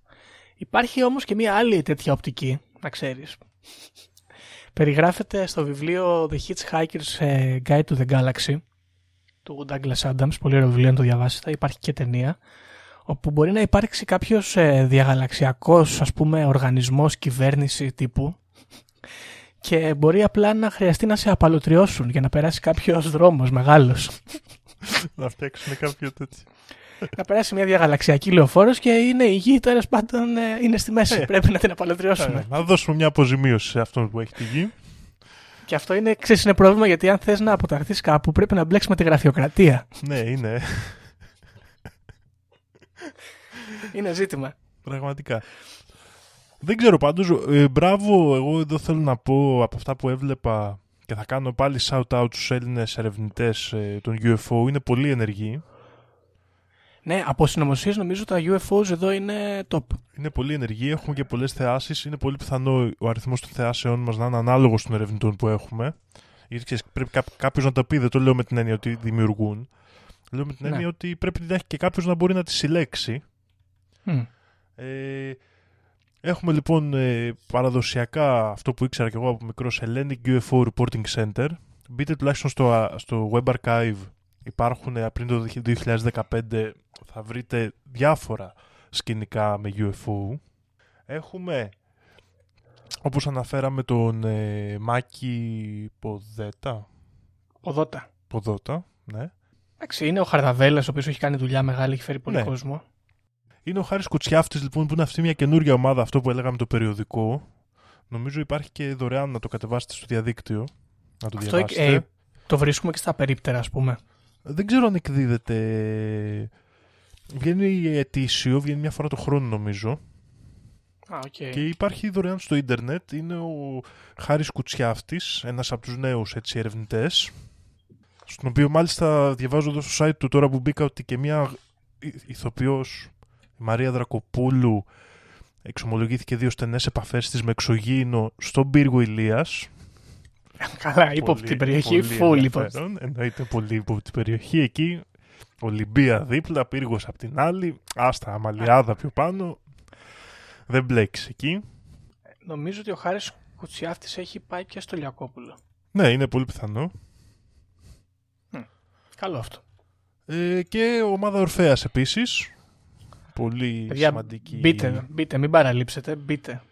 Υπάρχει όμως και μια άλλη τέτοια οπτική, να ξέρεις, περιγράφεται στο βιβλίο The Hitchhiker's ε, Guide to the Galaxy του Douglas Adams, πολύ ωραίο βιβλίο να το διαβάσετε, υπάρχει και ταινία, όπου μπορεί να υπάρξει κάποιος ε, διαγαλαξιακός ας πούμε οργανισμός κυβέρνηση τύπου και μπορεί απλά να χρειαστεί να σε απαλωτριώσουν για να περάσει κάποιος δρόμος μεγάλος. να φτιάξουν κάποιο τέτοιο να περάσει μια διαγαλαξιακή λεωφόρος και είναι η γη τέλο πάντων ε, είναι στη μέση. Ε, Πρέπει να την απαλωτριώσουμε. Ε, να δώσουμε μια αποζημίωση σε αυτόν που έχει τη γη. Και αυτό είναι, ξέρεις, είναι πρόβλημα γιατί αν θες να αποταχθεί κάπου πρέπει να μπλέξεις με τη γραφειοκρατία. Ναι, είναι. είναι ζήτημα. Πραγματικά. Δεν ξέρω πάντως, ε, μπράβο, εγώ εδώ θέλω να πω από αυτά που έβλεπα και θα κάνω πάλι shout-out στους Έλληνες ερευνητές των UFO, είναι πολύ ενεργοί. Ναι, από συνωμοσίες νομίζω τα UFOs εδώ είναι top. Είναι πολύ ενεργοί, έχουμε και πολλές θεάσεις. Είναι πολύ πιθανό ο αριθμός των θεάσεών μας να είναι ανάλογος των ερευνητών που έχουμε. Γιατί ξέρεις, πρέπει κάποιος να τα πει, δεν το λέω με την έννοια ότι δημιουργούν. Λέω με την ναι. έννοια ότι πρέπει να έχει και κάποιος να μπορεί να τη συλλέξει. Ε, έχουμε λοιπόν ε, παραδοσιακά αυτό που ήξερα και εγώ από μικρός Hellenic UFO Reporting Center. Μπείτε τουλάχιστον στο, στο Web Archive. Υπάρχουν ε, πριν το 2015 θα βρείτε διάφορα σκηνικά με UFO. Έχουμε όπως αναφέραμε τον ε, Μάκη Ποδέτα. Ποδότα. Ποδότα, ναι. Εντάξει, είναι ο Χαρδαβέλλας, ο οποίος έχει κάνει δουλειά μεγάλη, έχει φέρει πολύ ναι. κόσμο. Είναι ο Χάρης Κουτσιάφτης, λοιπόν, που είναι αυτή μια καινούργια ομάδα, αυτό που έλεγαμε το περιοδικό. Νομίζω υπάρχει και δωρεάν να το κατεβάσετε στο διαδίκτυο. Να το αυτό διαβάσετε. Ε, το βρίσκουμε και στα περίπτερα, ας πούμε. Δεν ξέρω αν εκδίδεται... Βγαίνει ετήσιο, βγαίνει μια φορά το χρόνο νομίζω. okay. Και υπάρχει δωρεάν στο ίντερνετ. Είναι ο Χάρης Κουτσιάφτης, ένας από τους νέους έτσι, ερευνητές. Στον οποίο μάλιστα διαβάζω εδώ στο site του τώρα που μπήκα ότι και μια ηθοποιός, η Μαρία Δρακοπούλου, εξομολογήθηκε δύο στενές επαφές της με εξωγήινο στον πύργο Ηλίας. Καλά, ύποπτη περιοχή, full ύποπτη. Εννοείται πολύ ύποπτη περιοχή. Εκεί, Ολυμπία δίπλα, πύργος απ' την άλλη, άστα, αμαλιάδα πιο πάνω. Δεν μπλέξει εκεί. Νομίζω ότι ο Χάρης Κουτσιάφτης έχει πάει και στο Λιακόπουλο. Ναι, είναι πολύ πιθανό. Καλό αυτό. Ε, και ομάδα Ορφέας επίσης. Πολύ Παιδιά, σημαντική. Μπείτε, μπείτε, μην παραλείψετε, μπείτε.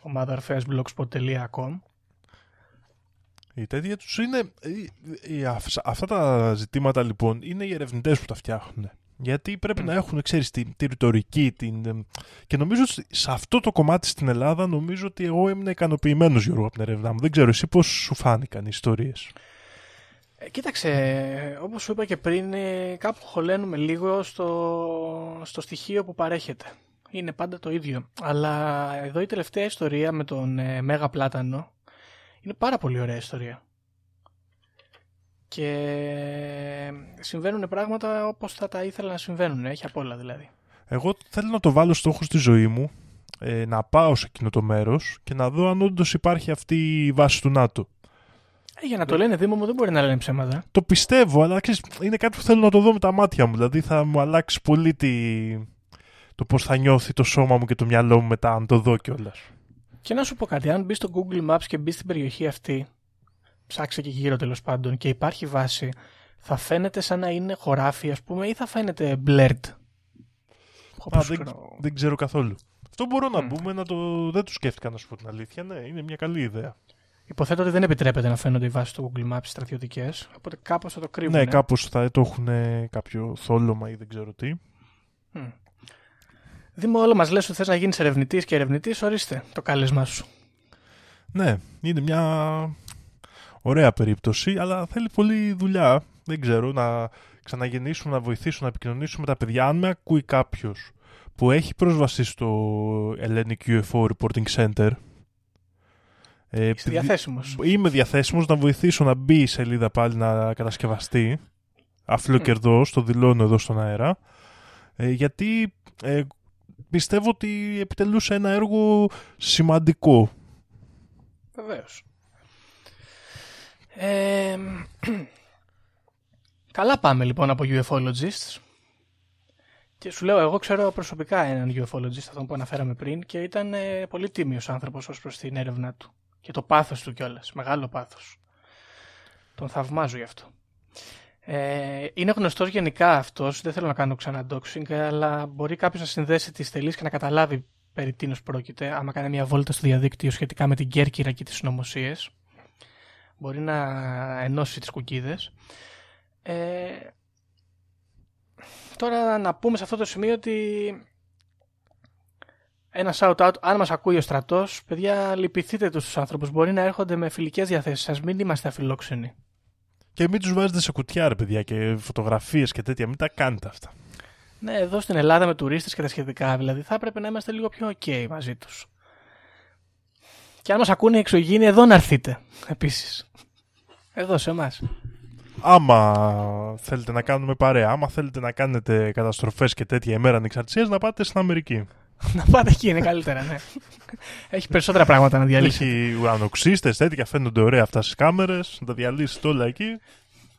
Ομάδα Ορφέας blogspot.com η τέτοια τους είναι... αυτά τα ζητήματα λοιπόν είναι οι ερευνητές που τα φτιάχνουν. Γιατί πρέπει να έχουν, ξέρεις, τη, τη ρητορική. Την... Και νομίζω ότι σε αυτό το κομμάτι στην Ελλάδα νομίζω ότι εγώ ήμουν ικανοποιημένος Γιώργο από την ερευνά μου. Δεν ξέρω εσύ πώς σου φάνηκαν οι ιστορίες. Ε, κοίταξε, όπως σου είπα και πριν, ε, κάπου χωλένουμε λίγο στο, στο στοιχείο που παρέχεται. Είναι πάντα το ίδιο. Αλλά εδώ η τελευταία ιστορία με τον ε, Μέγα Πλάτανο είναι πάρα πολύ ωραία ιστορία. Και συμβαίνουν πράγματα όπως θα τα ήθελα να συμβαίνουν. Έχει απ' όλα δηλαδή. Εγώ θέλω να το βάλω στόχο στη ζωή μου, ε, να πάω σε εκείνο το μέρος και να δω αν όντως υπάρχει αυτή η βάση του ΝΑΤΟ. Ε, για να το λένε Δήμο μου δεν μπορεί να λένε ψέματα. Το πιστεύω, αλλά ξέρεις, είναι κάτι που θέλω να το δω με τα μάτια μου. Δηλαδή θα μου αλλάξει πολύ το πώς θα νιώθει το σώμα μου και το μυαλό μου μετά, αν το δω κιόλας. Και να σου πω κάτι, αν μπει στο Google Maps και μπει στην περιοχή αυτή, ψάξε και γύρω τέλος πάντων και υπάρχει βάση, θα φαίνεται σαν να είναι χωράφι, ας πούμε, ή θα φαίνεται blurred. Α, δεν, δεν ξέρω καθόλου. Αυτό μπορώ να πούμε, να το, δεν το σκέφτηκα να σου πω την αλήθεια. Ναι, είναι μια καλή ιδέα. Υποθέτω ότι δεν επιτρέπεται να φαίνονται οι βάσεις του Google Maps στρατιωτικές, οπότε κάπως θα το κρύβουν. Ναι, κάπως θα το έχουν κάποιο θόλωμα ή δεν ξέρω τι. Mm. Δήμο, όλο μας λες ότι θες να γίνεις ερευνητής και ερευνητής, ορίστε το κάλεσμά σου. Ναι, είναι μια ωραία περίπτωση, αλλά θέλει πολλή δουλειά. Δεν ξέρω, να ξαναγεννήσουμε, να βοηθήσουμε, να επικοινωνήσουμε με τα παιδιά. Αν με ακούει κάποιος που έχει πρόσβαση στο Hellenic UFO Reporting Center, ε, Είσαι διαθέσιμος. Είμαι διαθέσιμος να βοηθήσω να μπει η σελίδα πάλι να κατασκευαστεί. Αφιλοκερδό, mm. το δηλώνω εδώ στον αέρα. Ε, γιατί ε, πιστεύω ότι επιτελούσε ένα έργο σημαντικό. Βεβαίως. Ε, καλά πάμε λοιπόν από ufologists. Και σου λέω, εγώ ξέρω προσωπικά έναν ufologist, αυτόν που αναφέραμε πριν, και ήταν ε, πολύ τίμιος άνθρωπος ως προς την έρευνά του. Και το πάθος του κιόλας. Μεγάλο πάθος. Τον θαυμάζω γι' αυτό. Ε, είναι γνωστός γενικά αυτός, δεν θέλω να κάνω ξανά doxing, αλλά μπορεί κάποιος να συνδέσει τις τελεί και να καταλάβει περί τίνος πρόκειται, άμα κάνει μια βόλτα στο διαδίκτυο σχετικά με την Κέρκυρα και τις συνωμοσίε. Μπορεί να ενώσει τις κουκίδες. Ε, τώρα να πούμε σε αυτό το σημείο ότι ένα shout-out, αν μας ακούει ο στρατός, παιδιά, λυπηθείτε τους άνθρωπου. Μπορεί να έρχονται με φιλικές διαθέσεις. Α μην είμαστε αφιλόξενοι. Και μην τους βάζετε σε κουτιά, ρε παιδιά, και φωτογραφίες και τέτοια. Μην τα κάνετε αυτά. Ναι, εδώ στην Ελλάδα με τουρίστες και τα σχετικά, δηλαδή θα έπρεπε να είμαστε λίγο πιο ok μαζί τους. Και αν μας ακούνε οι εξωγήινοι, εδώ να έρθετε επίσης. Εδώ σε εμάς. άμα θέλετε να κάνουμε παρέα, άμα θέλετε να κάνετε καταστροφές και τέτοια ημέρα ανεξαρτησίας, να πάτε στην Αμερική. Να πάτε εκεί είναι καλύτερα, ναι. Έχει περισσότερα πράγματα να διαλύσει. Έχει ουρανοξύστες, τέτοια φαίνονται ωραία αυτά στις κάμερες, να τα διαλύσεις όλα εκεί.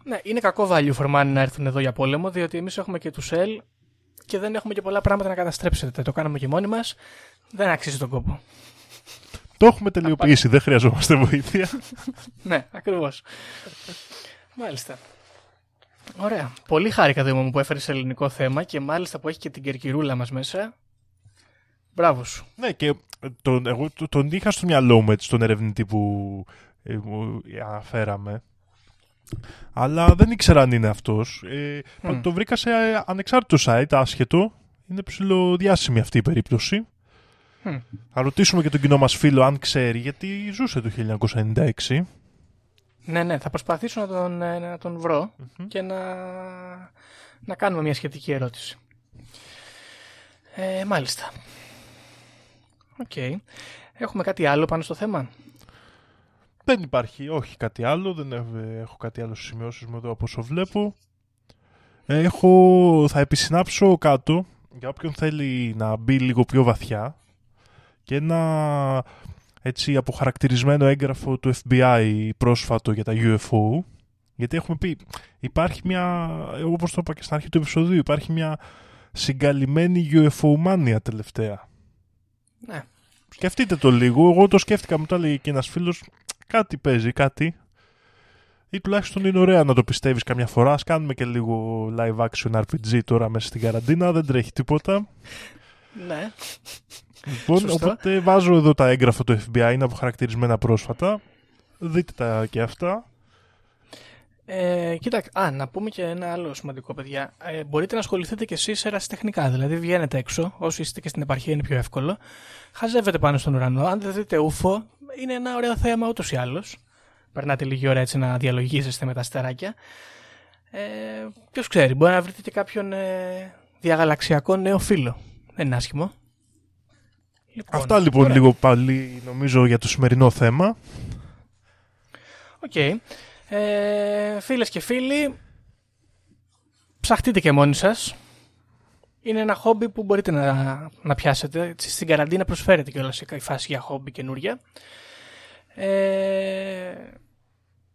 Ναι, είναι κακό value for money να έρθουν εδώ για πόλεμο, διότι εμείς έχουμε και τους Shell και δεν έχουμε και πολλά πράγματα να καταστρέψετε. Το κάνουμε και μόνοι μας, δεν αξίζει τον κόπο. Το έχουμε τελειοποιήσει, δεν χρειαζόμαστε βοήθεια. ναι, ακριβώς. Μάλιστα. Ωραία. Πολύ χάρηκα Δήμο μου που έφερες σε ελληνικό θέμα και μάλιστα που έχει και την κερκυρούλα μας μέσα. Μπράβο σου. Ναι, και τον, εγώ τον είχα στο μυαλό μου έτσι, τον ερευνητή που ε, αναφέραμε. Αλλά δεν ήξερα αν είναι αυτός. Ε, Το βρήκα σε ανεξάρτητο site, άσχετο. Είναι ψηλοδιάσημη αυτή η περίπτωση. Mm. Θα ρωτήσουμε και τον κοινό μας φίλο αν ξέρει, γιατί ζούσε το 1996. Ναι, ναι, θα προσπαθήσω να τον, ε, να τον βρω και να, να κάνουμε μια σχετική ερώτηση. Ε, μάλιστα. OK. Okay. Έχουμε κάτι άλλο πάνω στο θέμα; Δεν υπάρχει, όχι κάτι άλλο. Δεν έχω κάτι άλλο στις σημειώσεις μου εδώ από όσο βλέπω. Έχω, θα επισυνάψω κάτω για όποιον θέλει να μπει λίγο πιο βαθιά και ένα έτσι αποχαρακτηρισμένο έγγραφο του FBI πρόσφατο για τα UFO γιατί έχουμε πει υπάρχει μια, όπως το είπα και στην αρχή του επεισοδίου υπάρχει μια συγκαλυμμένη UFO μάνια τελευταία ναι. Σκεφτείτε το λίγο, εγώ το σκέφτηκα μου το έλεγε και ένας φίλος κάτι παίζει, κάτι ή τουλάχιστον είναι ωραία να το πιστεύεις καμιά φορά. Ας κάνουμε και λίγο live action RPG τώρα μέσα στην καραντίνα, δεν τρέχει τίποτα. Ναι. Λοιπόν, οπότε βάζω εδώ τα έγγραφα του FBI, είναι αποχαρακτηρισμένα πρόσφατα. Δείτε τα και αυτά. Ε, κοίταξε, α, να πούμε και ένα άλλο σημαντικό, παιδιά. Ε, μπορείτε να ασχοληθείτε και εσείς ερασιτεχνικά. Δηλαδή, βγαίνετε έξω, όσοι είστε και στην επαρχία είναι πιο εύκολο. Χαζεύετε πάνω στον ουρανό. Αν δεν δείτε ούφο, είναι ένα ωραίο θέμα ούτως ή άλλως. Περνάτε λίγη ώρα έτσι να διαλογίζεστε με τα στεράκια. Ε, Ποιος ξέρει, μπορεί να βρείτε και κάποιον ε, διαγαλαξιακό νέο φίλο. Δεν είναι άσχημο. Λοιπόν, Αυτά λοιπόν λίγο πάλι νομίζω για το σημερινό θέμα. OK. Okay. Ε, φίλες και φίλοι, ψαχτείτε και μόνοι σας. Είναι ένα χόμπι που μπορείτε να, να πιάσετε. Στην καραντίνα προσφέρεται κιόλας η φάση για χόμπι καινούργια. Ε,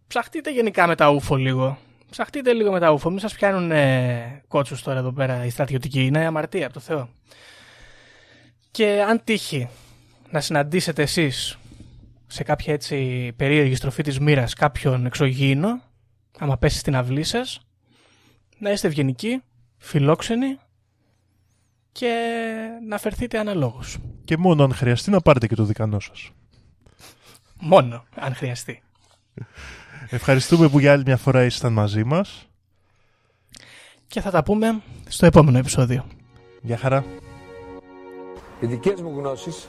ψαχτείτε γενικά με τα ούφο λίγο. Ψαχτείτε λίγο με τα ούφο. Μην σας πιάνουν ε, κότσους τώρα εδώ πέρα οι στρατιωτικοί. Είναι αμαρτία από το Θεό. Και αν τύχει να συναντήσετε εσείς σε κάποια έτσι περίεργη στροφή της μοίρας κάποιον εξωγήινο, άμα πέσει στην αυλή σας, να είστε ευγενικοί, φιλόξενοι και να φερθείτε αναλόγως. Και μόνο αν χρειαστεί να πάρετε και το δικανό σας. Μόνο αν χρειαστεί. Ευχαριστούμε που για άλλη μια φορά ήσασταν μαζί μας. Και θα τα πούμε στο επόμενο επεισόδιο. Γεια χαρά. Οι δικές μου γνώσεις,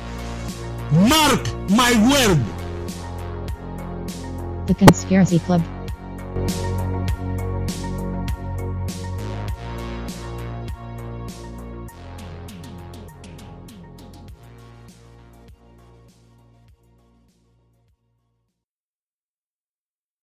Mark my word! The Conspiracy Club